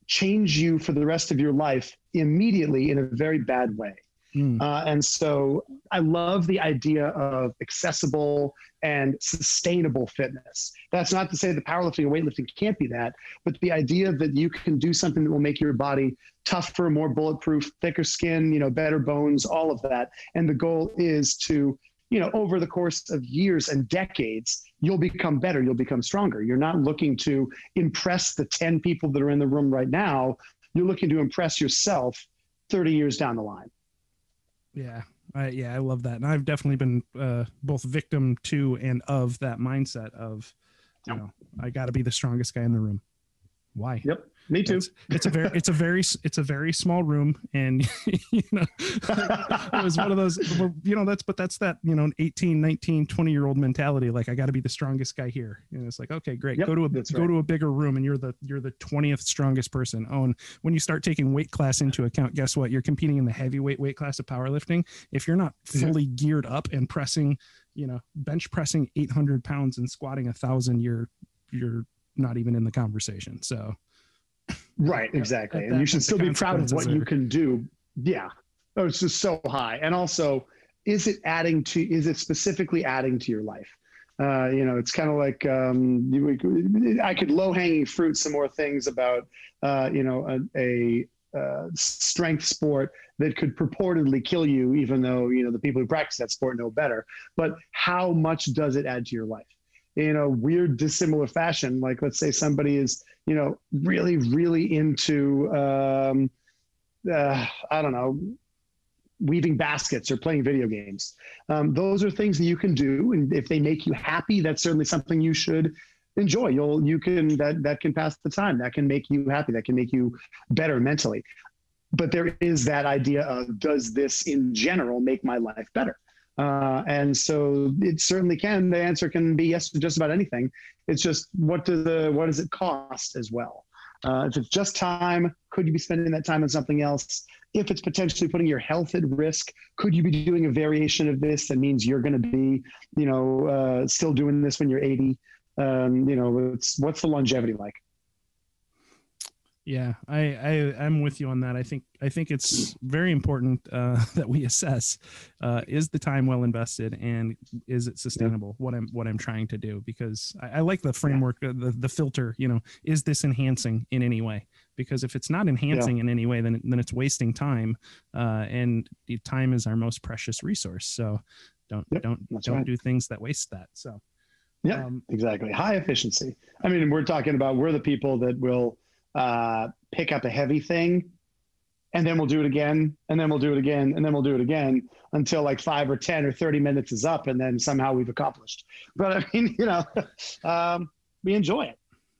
B: change you for the rest of your life immediately in a very bad way. Mm. Uh, and so I love the idea of accessible and sustainable fitness. That's not to say that powerlifting and weightlifting can't be that, but the idea that you can do something that will make your body tougher, more bulletproof, thicker skin, you know, better bones, all of that. And the goal is to, you know, over the course of years and decades, you'll become better, you'll become stronger. You're not looking to impress the 10 people that are in the room right now. You're looking to impress yourself 30 years down the line.
C: Yeah, I, yeah, I love that, and I've definitely been uh, both victim to and of that mindset of you know, I got to be the strongest guy in the room. Why?
B: Yep. Me too.
C: It's, it's, a very, it's a very, it's a very small room, and you know, it was one of those, you know, that's, but that's that, you know, an 18, 19, 20 year old mentality. Like, I got to be the strongest guy here. And it's like, okay, great. Yep, go to a, go right. to a bigger room, and you're the, you're the 20th strongest person. Oh, and when you start taking weight class into account, guess what? You're competing in the heavyweight weight class of powerlifting. If you're not fully yeah. geared up and pressing, you know, bench pressing 800 pounds and squatting a thousand, you're, you're not even in the conversation. So,
B: right, exactly. and you should still be proud of what are... you can do. Yeah. Oh, it's just so high. And also, is it adding to, is it specifically adding to your life? Uh, you know, it's kind of like um, you, I could low hanging fruit some more things about, uh, you know, a, a uh, strength sport that could purportedly kill you, even though you know the people who practice that sport know better. But how much does it add to your life? In a weird dissimilar fashion. Like let's say somebody is you know really really into um, uh, i don't know weaving baskets or playing video games. Um, those are things that you can do and if they make you happy that's certainly something you should enjoy. You'll you can that that can pass the time. That can make you happy. That can make you better mentally. But there is that idea of does this in general make my life better uh, and so it certainly can. The answer can be yes to just about anything. It's just what does the what does it cost as well? Uh, if it's just time, could you be spending that time on something else? If it's potentially putting your health at risk, could you be doing a variation of this that means you're going to be, you know, uh, still doing this when you're 80? Um, you know, what's the longevity like?
C: Yeah, I, I I'm with you on that. I think I think it's very important uh, that we assess uh, is the time well invested and is it sustainable? Yeah. What I'm what I'm trying to do because I, I like the framework, yeah. the the filter. You know, is this enhancing in any way? Because if it's not enhancing yeah. in any way, then then it's wasting time, uh, and time is our most precious resource. So don't yep, don't don't right. do things that waste that. So
B: yeah, um, exactly. High efficiency. I mean, we're talking about we're the people that will uh, pick up a heavy thing and then we'll do it again and then we'll do it again and then we'll do it again until like five or 10 or 30 minutes is up and then somehow we've accomplished. But I mean, you know, um, we enjoy it.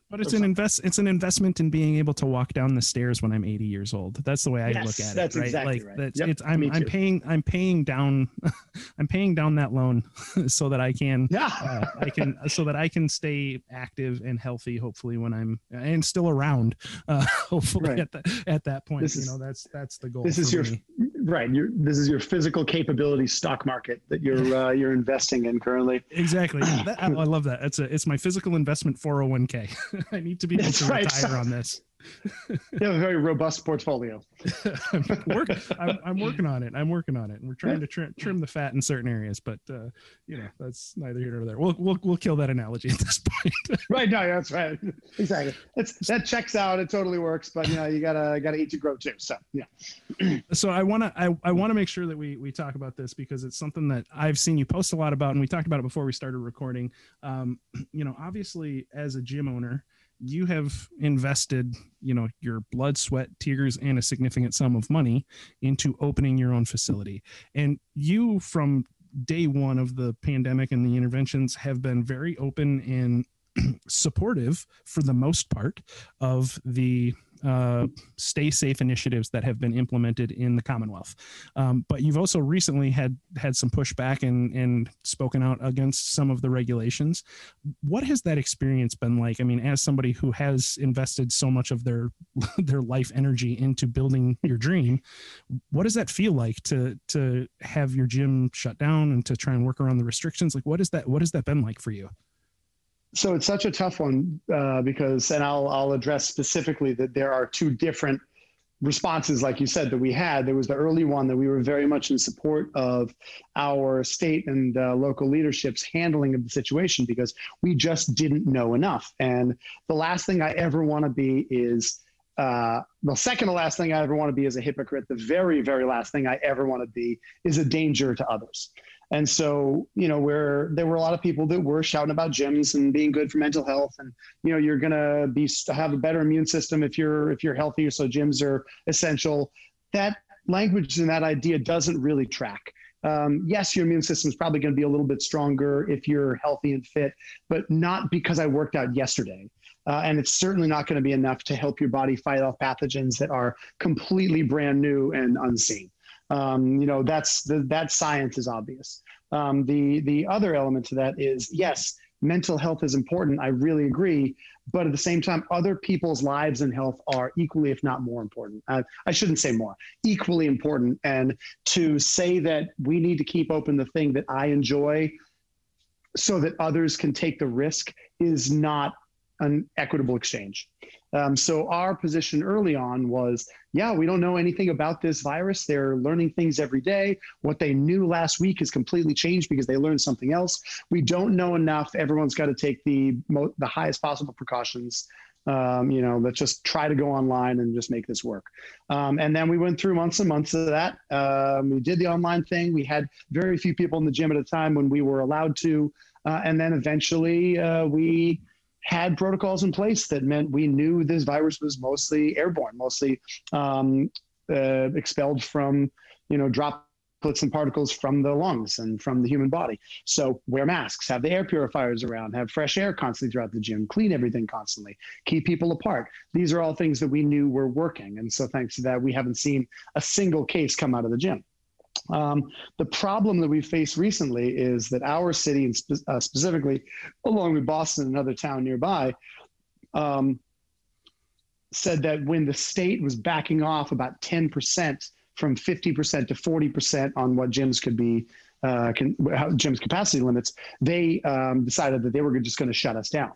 C: But it's an invest. It's an investment in being able to walk down the stairs when I'm 80 years old. That's the way I yes, look at
B: that's
C: it. Right?
B: Exactly
C: like
B: right.
C: that's yep, it's. I'm I'm paying. I'm paying down. I'm paying down that loan so that I can. Yeah. uh, I can so that I can stay active and healthy. Hopefully, when I'm and still around. Uh, hopefully right. at that at that point, this you is, know that's that's the goal.
B: This is your
C: me.
B: right. Your this is your physical capability stock market that you're uh, you're investing in currently.
C: Exactly. That, I love that. It's a it's my physical investment 401k. I need to be able That's to right. retire on this.
B: You have a very robust portfolio.
C: I'm, work, I'm, I'm, working on it. I'm working on it, and we're trying to trim, trim the fat in certain areas. But uh, you know, that's neither here nor there. We'll we'll we'll kill that analogy at this point.
B: right? No, that's right. Exactly. That's that checks out. It totally works. But you know, you gotta gotta eat to grow too. So yeah.
C: so I wanna I, I wanna make sure that we we talk about this because it's something that I've seen you post a lot about, and we talked about it before we started recording. Um, you know, obviously as a gym owner you have invested you know your blood sweat tears and a significant sum of money into opening your own facility. And you from day one of the pandemic and the interventions have been very open and supportive for the most part of the uh, stay safe initiatives that have been implemented in the Commonwealth. Um, but you've also recently had had some pushback and and spoken out against some of the regulations. What has that experience been like? I mean, as somebody who has invested so much of their their life energy into building your dream, what does that feel like to to have your gym shut down and to try and work around the restrictions? Like, what is that? What has that been like for you?
B: So it's such a tough one uh, because, and I'll I'll address specifically that there are two different responses, like you said, that we had. There was the early one that we were very much in support of our state and uh, local leadership's handling of the situation because we just didn't know enough. And the last thing I ever want to be is. Uh, the second to last thing I ever want to be is a hypocrite. The very, very last thing I ever want to be is a danger to others. And so, you know, where there were a lot of people that were shouting about gyms and being good for mental health, and you know, you're gonna be have a better immune system if you're if you're healthier. So gyms are essential. That language and that idea doesn't really track. um, yes, your immune system is probably going to be a little bit stronger if you're healthy and fit, but not because I worked out yesterday. Uh, and it's certainly not going to be enough to help your body fight off pathogens that are completely brand new and unseen. Um, you know, that's the, that science is obvious. Um, the the other element to that is yes, mental health is important. I really agree, but at the same time, other people's lives and health are equally, if not more important. Uh, I shouldn't say more, equally important. And to say that we need to keep open the thing that I enjoy so that others can take the risk is not an equitable exchange. Um, so our position early on was, yeah, we don't know anything about this virus. They're learning things every day. What they knew last week has completely changed because they learned something else. We don't know enough. Everyone's got to take the mo- the highest possible precautions. Um, you know, let's just try to go online and just make this work. Um, and then we went through months and months of that. Um, we did the online thing. We had very few people in the gym at a time when we were allowed to. Uh, and then eventually uh, we had protocols in place that meant we knew this virus was mostly airborne, mostly um, uh, expelled from, you know, droplets and particles from the lungs and from the human body. So wear masks, have the air purifiers around, have fresh air constantly throughout the gym, clean everything constantly, keep people apart. These are all things that we knew were working. And so thanks to that, we haven't seen a single case come out of the gym. Um, the problem that we faced recently is that our city, and spe- uh, specifically along with Boston, another town nearby, um, said that when the state was backing off about 10% from 50% to 40% on what gyms could be, uh, can, gyms capacity limits, they um, decided that they were just going to shut us down.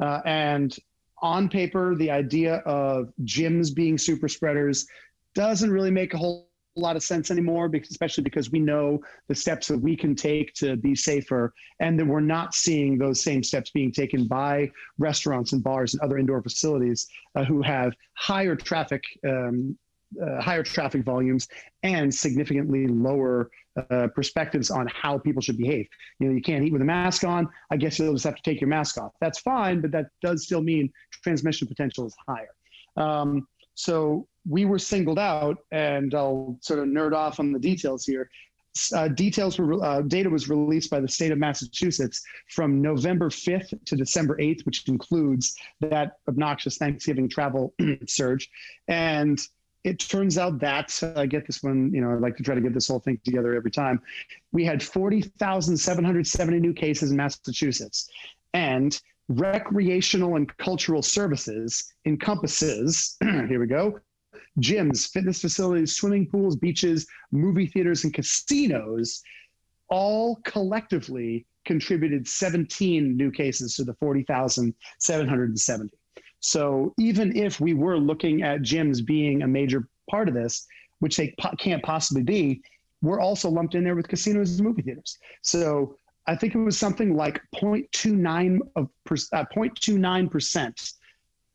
B: Uh, and on paper, the idea of gyms being super spreaders doesn't really make a whole a lot of sense anymore, because, especially because we know the steps that we can take to be safer, and that we're not seeing those same steps being taken by restaurants and bars and other indoor facilities uh, who have higher traffic. Um, uh, higher traffic volumes and significantly lower uh, perspectives on how people should behave. You know, you can't eat with a mask on. I guess you'll just have to take your mask off. That's fine, but that does still mean transmission potential is higher. Um, so we were singled out, and I'll sort of nerd off on the details here. Uh, details were uh, data was released by the state of Massachusetts from November 5th to December 8th, which includes that obnoxious Thanksgiving travel surge. And it turns out that I get this one, you know, I like to try to get this whole thing together every time. We had 40,770 new cases in Massachusetts, and recreational and cultural services encompasses, here we go, gyms, fitness facilities, swimming pools, beaches, movie theaters, and casinos all collectively contributed 17 new cases to the 40,770. So even if we were looking at gyms being a major part of this, which they po- can't possibly be, we're also lumped in there with casinos and movie theaters. So I think it was something like 0.29 of uh, 0.29 percent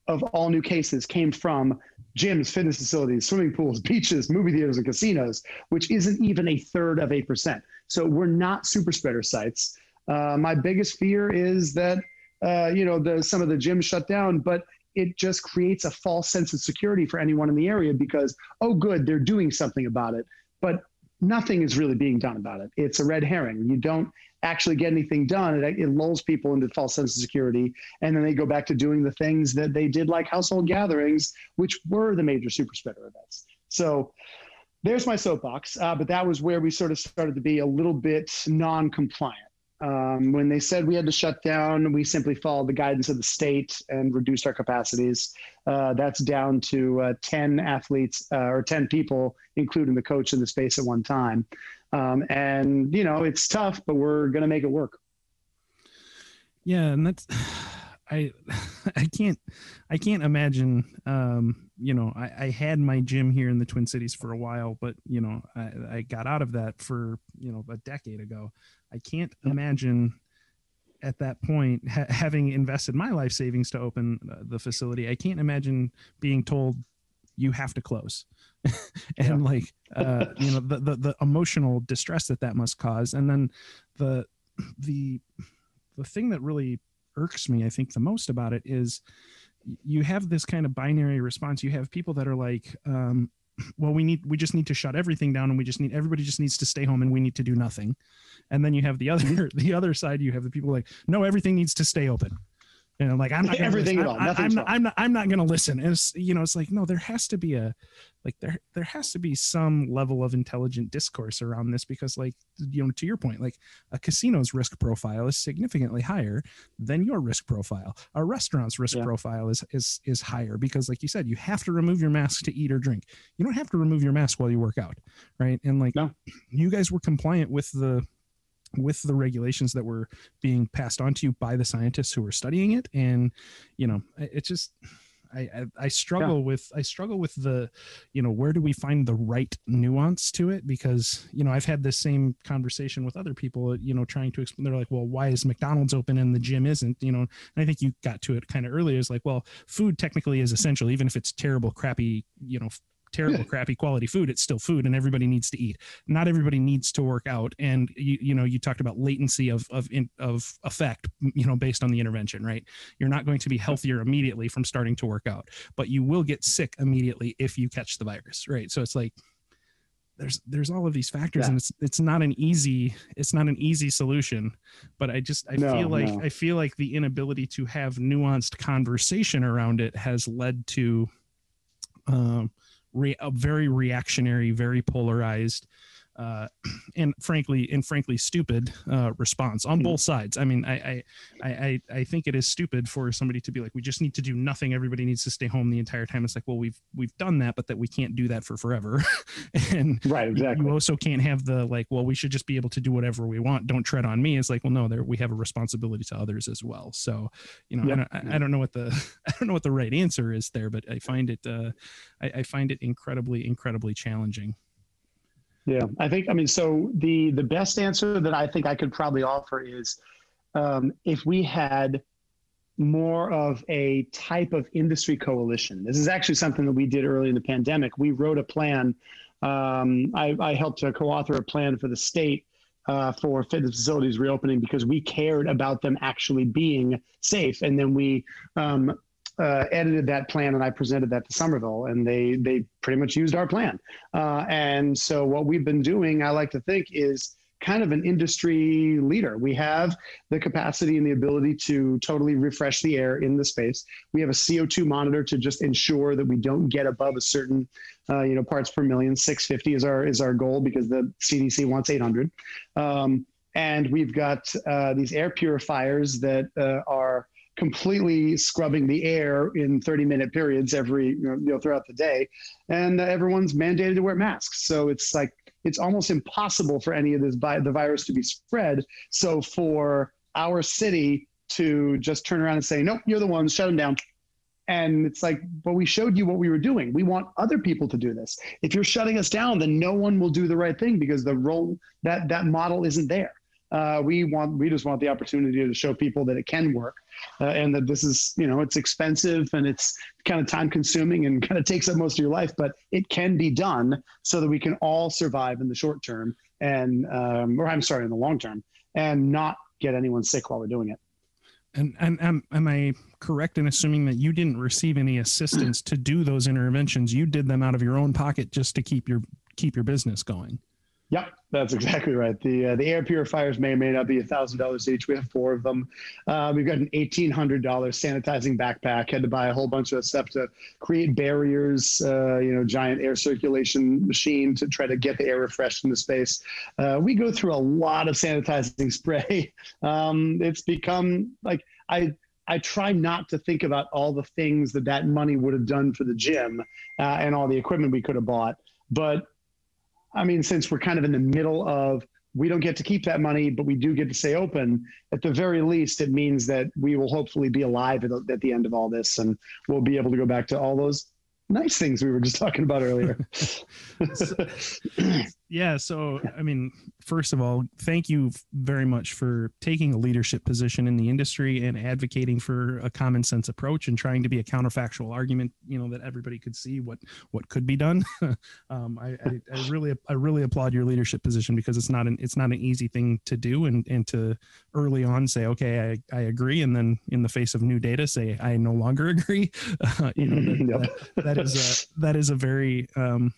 B: of all new cases came from gyms, fitness facilities, swimming pools, beaches, movie theaters, and casinos, which isn't even a third of 8%. So we're not super spreader sites. Uh, my biggest fear is that, uh, you know, the, some of the gyms shut down, but it just creates a false sense of security for anyone in the area because, oh, good, they're doing something about it. But nothing is really being done about it. It's a red herring. You don't actually get anything done. It, it lulls people into false sense of security, and then they go back to doing the things that they did, like household gatherings, which were the major super spreader events. So there's my soapbox. Uh, but that was where we sort of started to be a little bit non-compliant. Um, when they said we had to shut down, we simply followed the guidance of the state and reduced our capacities. Uh, that's down to uh, 10 athletes uh, or 10 people, including the coach in the space at one time. Um, and, you know, it's tough, but we're going to make it work.
C: Yeah. And that's, I, I can't, I can't imagine, um, you know, I, I had my gym here in the Twin Cities for a while, but, you know, I, I got out of that for, you know, a decade ago. I can't imagine at that point ha- having invested my life savings to open uh, the facility. I can't imagine being told you have to close and yeah. like uh, you know the, the the emotional distress that that must cause and then the the the thing that really irks me i think the most about it is you have this kind of binary response you have people that are like um, well we need we just need to shut everything down and we just need everybody just needs to stay home and we need to do nothing and then you have the other the other side you have the people like no everything needs to stay open and I'm like I'm not
B: everything
C: listen.
B: at all.
C: I, I'm, not, I'm not I'm not going to listen. And it's you know it's like no, there has to be a like there there has to be some level of intelligent discourse around this because like you know to your point like a casino's risk profile is significantly higher than your risk profile. A restaurant's risk yeah. profile is is is higher because like you said you have to remove your mask to eat or drink. You don't have to remove your mask while you work out, right? And like no. you guys were compliant with the with the regulations that were being passed on to you by the scientists who were studying it and you know it just I, I, I struggle yeah. with I struggle with the, you know, where do we find the right nuance to it? Because you know I've had this same conversation with other people, you know, trying to explain. They're like, well, why is McDonald's open and the gym isn't? You know, and I think you got to it kind of earlier. Is like, well, food technically is essential, even if it's terrible, crappy, you know, terrible, crappy quality food, it's still food, and everybody needs to eat. Not everybody needs to work out, and you you know you talked about latency of of in, of effect, you know, based on the intervention, right? You're not going to be healthier immediately from starting to work out, but you will get sick immediately if you catch the virus, right? So it's like there's there's all of these factors yeah. and it's it's not an easy it's not an easy solution but i just i no, feel like no. i feel like the inability to have nuanced conversation around it has led to um re- a very reactionary, very polarized, uh, and frankly and frankly stupid uh, response on both sides. I mean, I, I I I think it is stupid for somebody to be like, we just need to do nothing. Everybody needs to stay home the entire time. It's like, well, we've we've done that, but that we can't do that for forever. and
B: right, exactly.
C: You also can't have the like, well, we should just be able to do whatever we want. Don't tread on me. It's like, well, no, there we have a responsibility to others as well. So, you know, yep. I, don't, I, don't know what the I don't know what the right answer is there, but I find it uh, I, I find it incredibly incredibly challenging.
B: Yeah, I think I mean so the the best answer that I think I could probably offer is um, if we had more of a type of industry coalition. This is actually something that we did early in the pandemic. We wrote a plan. Um, I, I, helped to co-author a plan for the state uh, for fitness facilities reopening because we cared about them actually being safe, and then we um, uh, edited that plan and I presented that to Somerville, and they they pretty much used our plan. Uh, and so what we've been doing, I like to think, is kind of an industry leader. We have the capacity and the ability to totally refresh the air in the space. We have a CO2 monitor to just ensure that we don't get above a certain, uh, you know, parts per million. 650 is our is our goal because the CDC wants 800. Um, and we've got uh, these air purifiers that uh, are completely scrubbing the air in 30 minute periods every you know, throughout the day. And uh, everyone's mandated to wear masks. So it's like it's almost impossible for any of this vi- the virus to be spread. So for our city to just turn around and say nope you're the ones shut them down. And it's like but we showed you what we were doing. We want other people to do this. If you're shutting us down then no one will do the right thing because the role that that model isn't there uh, we want we just want the opportunity to show people that it can work uh, and that this is you know it's expensive and it's kind of time consuming and kind of takes up most of your life but it can be done so that we can all survive in the short term and um, or i'm sorry in the long term and not get anyone sick while we're doing it.
C: And and am, am i correct in assuming that you didn't receive any assistance to do those interventions? You did them out of your own pocket just to keep your keep your business going
B: Yep, that's exactly right. The uh, the air purifiers may or may not be thousand dollars each. We have four of them. Uh, we've got an eighteen hundred dollars sanitizing backpack. Had to buy a whole bunch of stuff to create barriers. Uh, you know, giant air circulation machine to try to get the air refreshed in the space. Uh, we go through a lot of sanitizing spray. Um, it's become like I I try not to think about all the things that that money would have done for the gym uh, and all the equipment we could have bought. But I mean, since we're kind of in the middle of we don't get to keep that money, but we do get to stay open. At the very least, it means that we will hopefully be alive at, at the end of all this, and we'll be able to go back to all those nice things we were just talking about earlier.
C: yeah. So, I mean, first of all, thank you very much for taking a leadership position in the industry and advocating for a common sense approach and trying to be a counterfactual argument, you know, that everybody could see what, what could be done. um, I, I, I, really, I really applaud your leadership position because it's not an, it's not an easy thing to do and, and to early on say, okay, I, I agree. And then in the face of new data, say, I no longer agree. Uh, you know, that, that, that is a, that is a very, um,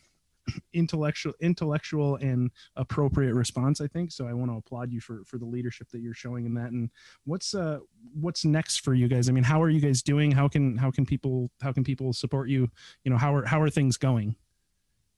C: intellectual intellectual and appropriate response i think. So i want to applaud you for for the leadership that you're showing in that. And what's uh what's next for you guys? I mean how are you guys doing? How can how can people how can people support you? You know how are how are things going?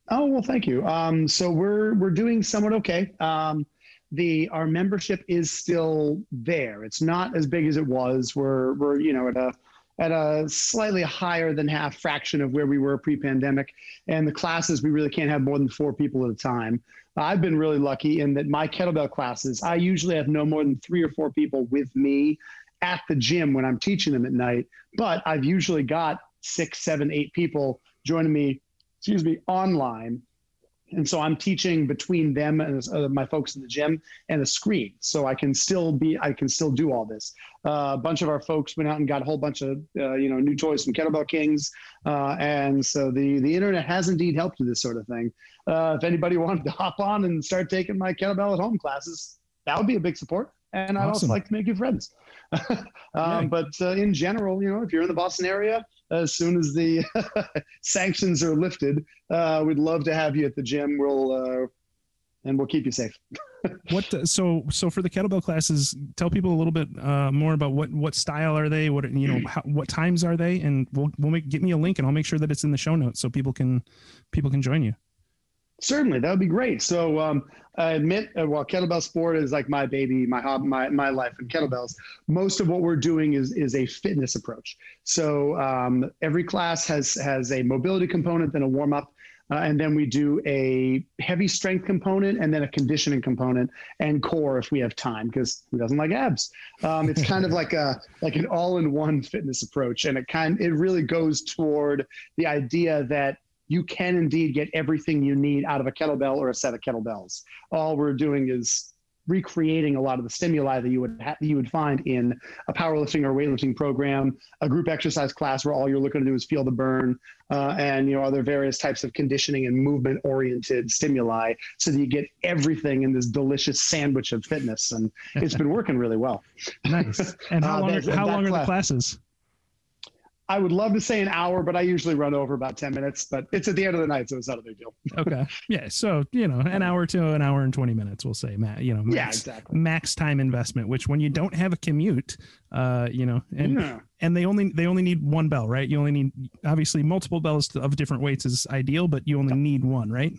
B: Oh well thank you. Um so we're we're doing somewhat okay. Um the our membership is still there. It's not as big as it was. We're we're you know at a at a slightly higher than half fraction of where we were pre-pandemic. And the classes, we really can't have more than four people at a time. I've been really lucky in that my kettlebell classes, I usually have no more than three or four people with me at the gym when I'm teaching them at night. But I've usually got six, seven, eight people joining me, excuse me, online and so I'm teaching between them and uh, my folks in the gym and a screen, so I can still be I can still do all this. Uh, a bunch of our folks went out and got a whole bunch of uh, you know new toys from Kettlebell Kings, uh, and so the the internet has indeed helped with this sort of thing. Uh, if anybody wanted to hop on and start taking my kettlebell at home classes, that would be a big support. And I'd also like to make you friends. Um, but uh, in general, you know, if you're in the Boston area, as soon as the sanctions are lifted, uh, we'd love to have you at the gym. We'll uh, and we'll keep you safe.
C: what so so for the kettlebell classes? Tell people a little bit uh, more about what what style are they? What you know? How, what times are they? And we'll we'll make get me a link and I'll make sure that it's in the show notes so people can people can join you.
B: Certainly, that would be great. So um, I admit, uh, while kettlebell sport is like my baby, my hobby, my, my life, and kettlebells, most of what we're doing is is a fitness approach. So um, every class has has a mobility component, then a warm up, uh, and then we do a heavy strength component, and then a conditioning component, and core if we have time, because who doesn't like abs? Um, it's kind of like a like an all in one fitness approach, and it kind it really goes toward the idea that you can indeed get everything you need out of a kettlebell or a set of kettlebells. All we're doing is recreating a lot of the stimuli that you would ha- you would find in a powerlifting or weightlifting program, a group exercise class where all you're looking to do is feel the burn, uh, and you know other various types of conditioning and movement oriented stimuli, so that you get everything in this delicious sandwich of fitness. And it's been working really well.
C: Nice. And how uh, long? Are, how long are the classes?
B: I would love to say an hour, but I usually run over about 10 minutes, but it's at the end of the night, so it's not a big deal.
C: okay. Yeah. So, you know, an hour to an hour and 20 minutes, we'll say, Matt, you know, max,
B: yeah, exactly.
C: max time investment, which when you don't have a commute, uh, you know, and, yeah. and they only, they only need one bell, right? You only need, obviously multiple bells of different weights is ideal, but you only need one, right?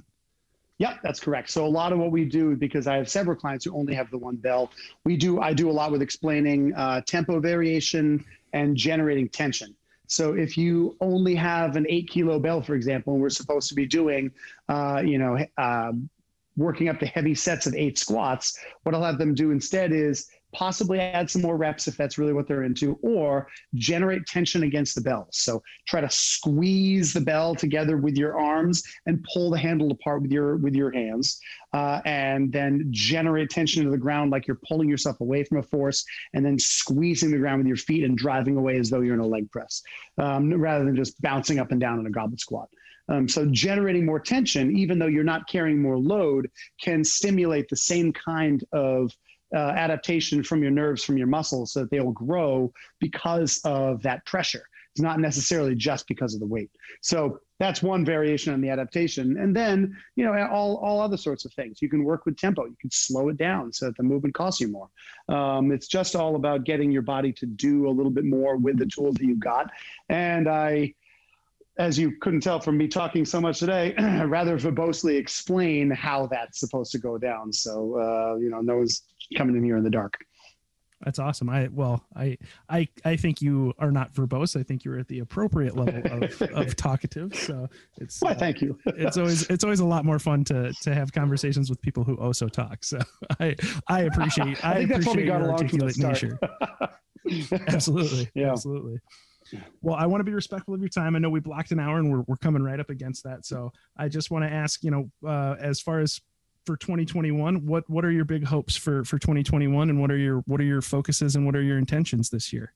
B: Yep, that's correct. So a lot of what we do, because I have several clients who only have the one bell, we do, I do a lot with explaining uh, tempo variation and generating tension. So if you only have an eight kilo bell, for example, and we're supposed to be doing, uh, you know, uh, working up the heavy sets of eight squats, what I'll have them do instead is possibly add some more reps if that's really what they're into, or generate tension against the bell. So try to squeeze the bell together with your arms and pull the handle apart with your with your hands, uh, and then generate tension to the ground like you're pulling yourself away from a force, and then squeezing the ground with your feet and driving away as though you're in a leg press, um, rather than just bouncing up and down in a goblet squat. Um, so generating more tension, even though you're not carrying more load, can stimulate the same kind of uh, adaptation from your nerves, from your muscles, so that they will grow because of that pressure. It's not necessarily just because of the weight. So that's one variation on the adaptation. And then, you know, all, all other sorts of things. You can work with tempo. You can slow it down so that the movement costs you more. Um, it's just all about getting your body to do a little bit more with the tools that you've got. And I, as you couldn't tell from me talking so much today, rather verbosely explain how that's supposed to go down. So, uh, you know, no one's coming in here in the dark.
C: That's awesome. I well, I I I think you are not verbose. I think you're at the appropriate level of, of talkative. So it's
B: well, uh, thank you.
C: it's always it's always a lot more fun to to have conversations with people who also talk. So I I appreciate I, I think appreciate that's what we got along from the nature. absolutely. Yeah. Absolutely. Well, I want to be respectful of your time. I know we blocked an hour and we're, we're coming right up against that. So I just want to ask, you know, uh, as far as for 2021, what, what are your big hopes for, for 2021 and what are your, what are your focuses and what are your intentions this year?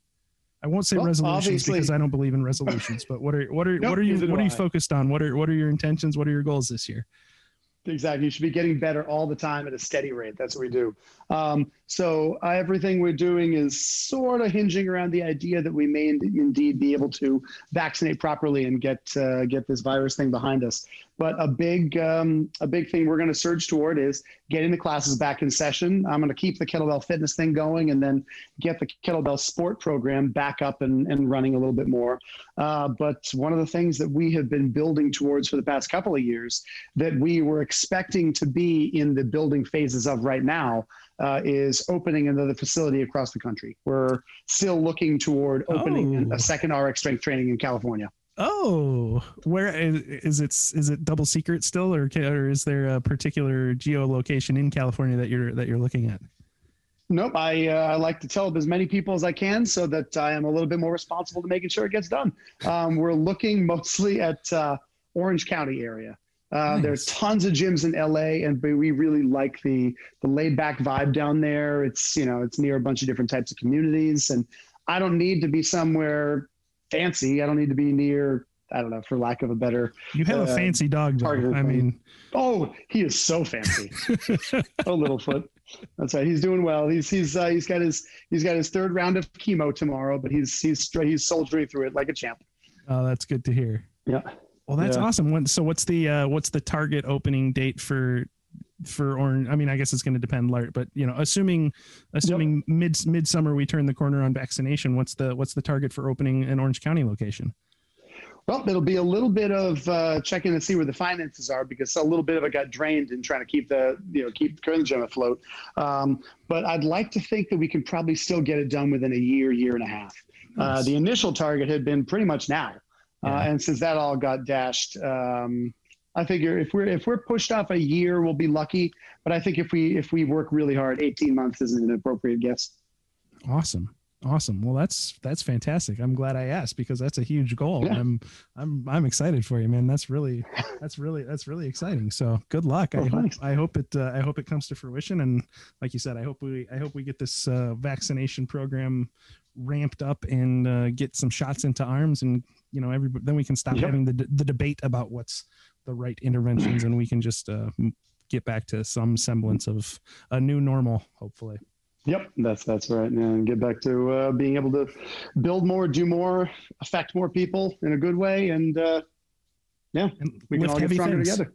C: I won't say well, resolutions because I don't believe in resolutions, but what are, what are, nope, what are you, what are you focused on? What are, what are your intentions? What are your goals this year?
B: Exactly. You should be getting better all the time at a steady rate. That's what we do. Um, So uh, everything we're doing is sort of hinging around the idea that we may indeed be able to vaccinate properly and get uh, get this virus thing behind us. But a big um, a big thing we're going to surge toward is getting the classes back in session. I'm going to keep the kettlebell fitness thing going and then get the kettlebell sport program back up and, and running a little bit more. Uh, but one of the things that we have been building towards for the past couple of years that we were expecting to be in the building phases of right now uh, is opening another facility across the country. We're still looking toward opening oh. a second RX strength training in California.
C: Oh, where is it? Is it double secret still, or, or is there a particular geolocation in California that you're that you're looking at?
B: Nope. I uh, I like to tell as many people as I can so that I am a little bit more responsible to making sure it gets done. Um, we're looking mostly at uh, Orange County area. Uh, nice. There's tons of gyms in LA, and we really like the the laid back vibe down there. It's you know it's near a bunch of different types of communities, and I don't need to be somewhere fancy. I don't need to be near. I don't know, for lack of a better.
C: You have uh, a fancy dog, though. I mean,
B: oh, he is so fancy. oh, Littlefoot. That's right. He's doing well. He's he's uh, he's got his he's got his third round of chemo tomorrow, but he's he's he's soldiering through it like a champ.
C: Oh, that's good to hear.
B: Yeah.
C: Well, that's
B: yeah.
C: awesome. so, what's the uh, what's the target opening date for for orange? I mean, I guess it's going to depend, Lart, but you know, assuming assuming yep. mid midsummer we turn the corner on vaccination, what's the what's the target for opening an Orange County location?
B: Well, it'll be a little bit of uh, checking to see where the finances are because a little bit of it got drained in trying to keep the you know keep the current gym afloat. Um, but I'd like to think that we can probably still get it done within a year, year and a half. Uh. Uh, the initial target had been pretty much now. Uh, yeah. Uh, and since that all got dashed, um, I figure if we're if we're pushed off a year, we'll be lucky. But I think if we if we work really hard, eighteen months isn't an appropriate guess.
C: Awesome, awesome. Well, that's that's fantastic. I'm glad I asked because that's a huge goal. Yeah. I'm I'm I'm excited for you, man. That's really that's really that's really exciting. So good luck. I hope I hope it uh, I hope it comes to fruition. And like you said, I hope we I hope we get this uh, vaccination program ramped up and uh, get some shots into arms and you know every then we can stop yep. having the the debate about what's the right interventions and we can just uh, get back to some semblance of a new normal hopefully
B: Yep, that's that's right. And get back to uh, being able to build more, do more, affect more people in a good way, and uh, yeah, and we can all get stronger things. together.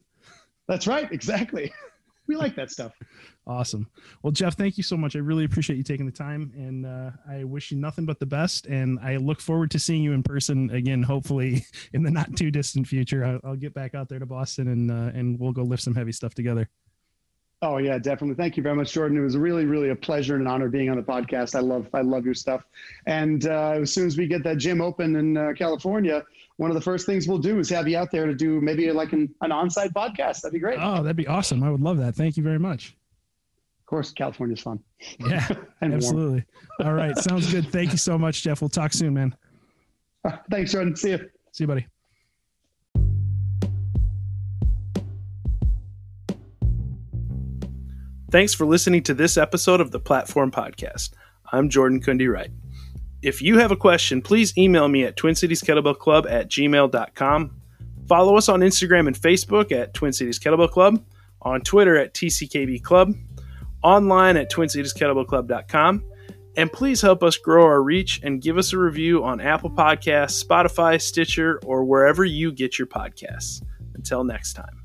B: That's right, exactly. we like that stuff.
C: Awesome. Well, Jeff, thank you so much. I really appreciate you taking the time, and uh, I wish you nothing but the best. And I look forward to seeing you in person again, hopefully in the not too distant future. I'll, I'll get back out there to Boston, and uh, and we'll go lift some heavy stuff together.
B: Oh yeah, definitely. Thank you very much, Jordan. It was really, really a pleasure and an honor being on the podcast. I love, I love your stuff. And uh, as soon as we get that gym open in uh, California, one of the first things we'll do is have you out there to do maybe like an, an on-site podcast. That'd be great.
C: Oh, that'd be awesome. I would love that. Thank you very much.
B: Of course, California's fun.
C: Yeah, absolutely. All right, sounds good. Thank you so much, Jeff. We'll talk soon, man.
B: Uh, thanks, Jordan. See you.
C: See you, buddy.
A: Thanks for listening to this episode of the Platform Podcast. I'm Jordan Kundi Wright. If you have a question, please email me at Twin Cities Kettlebell Club at gmail.com. Follow us on Instagram and Facebook at Twin Cities Kettlebell Club, on Twitter at TCKB Club, online at TwinCitiesKettlebellClub.com, and please help us grow our reach and give us a review on Apple Podcasts, Spotify, Stitcher, or wherever you get your podcasts. Until next time.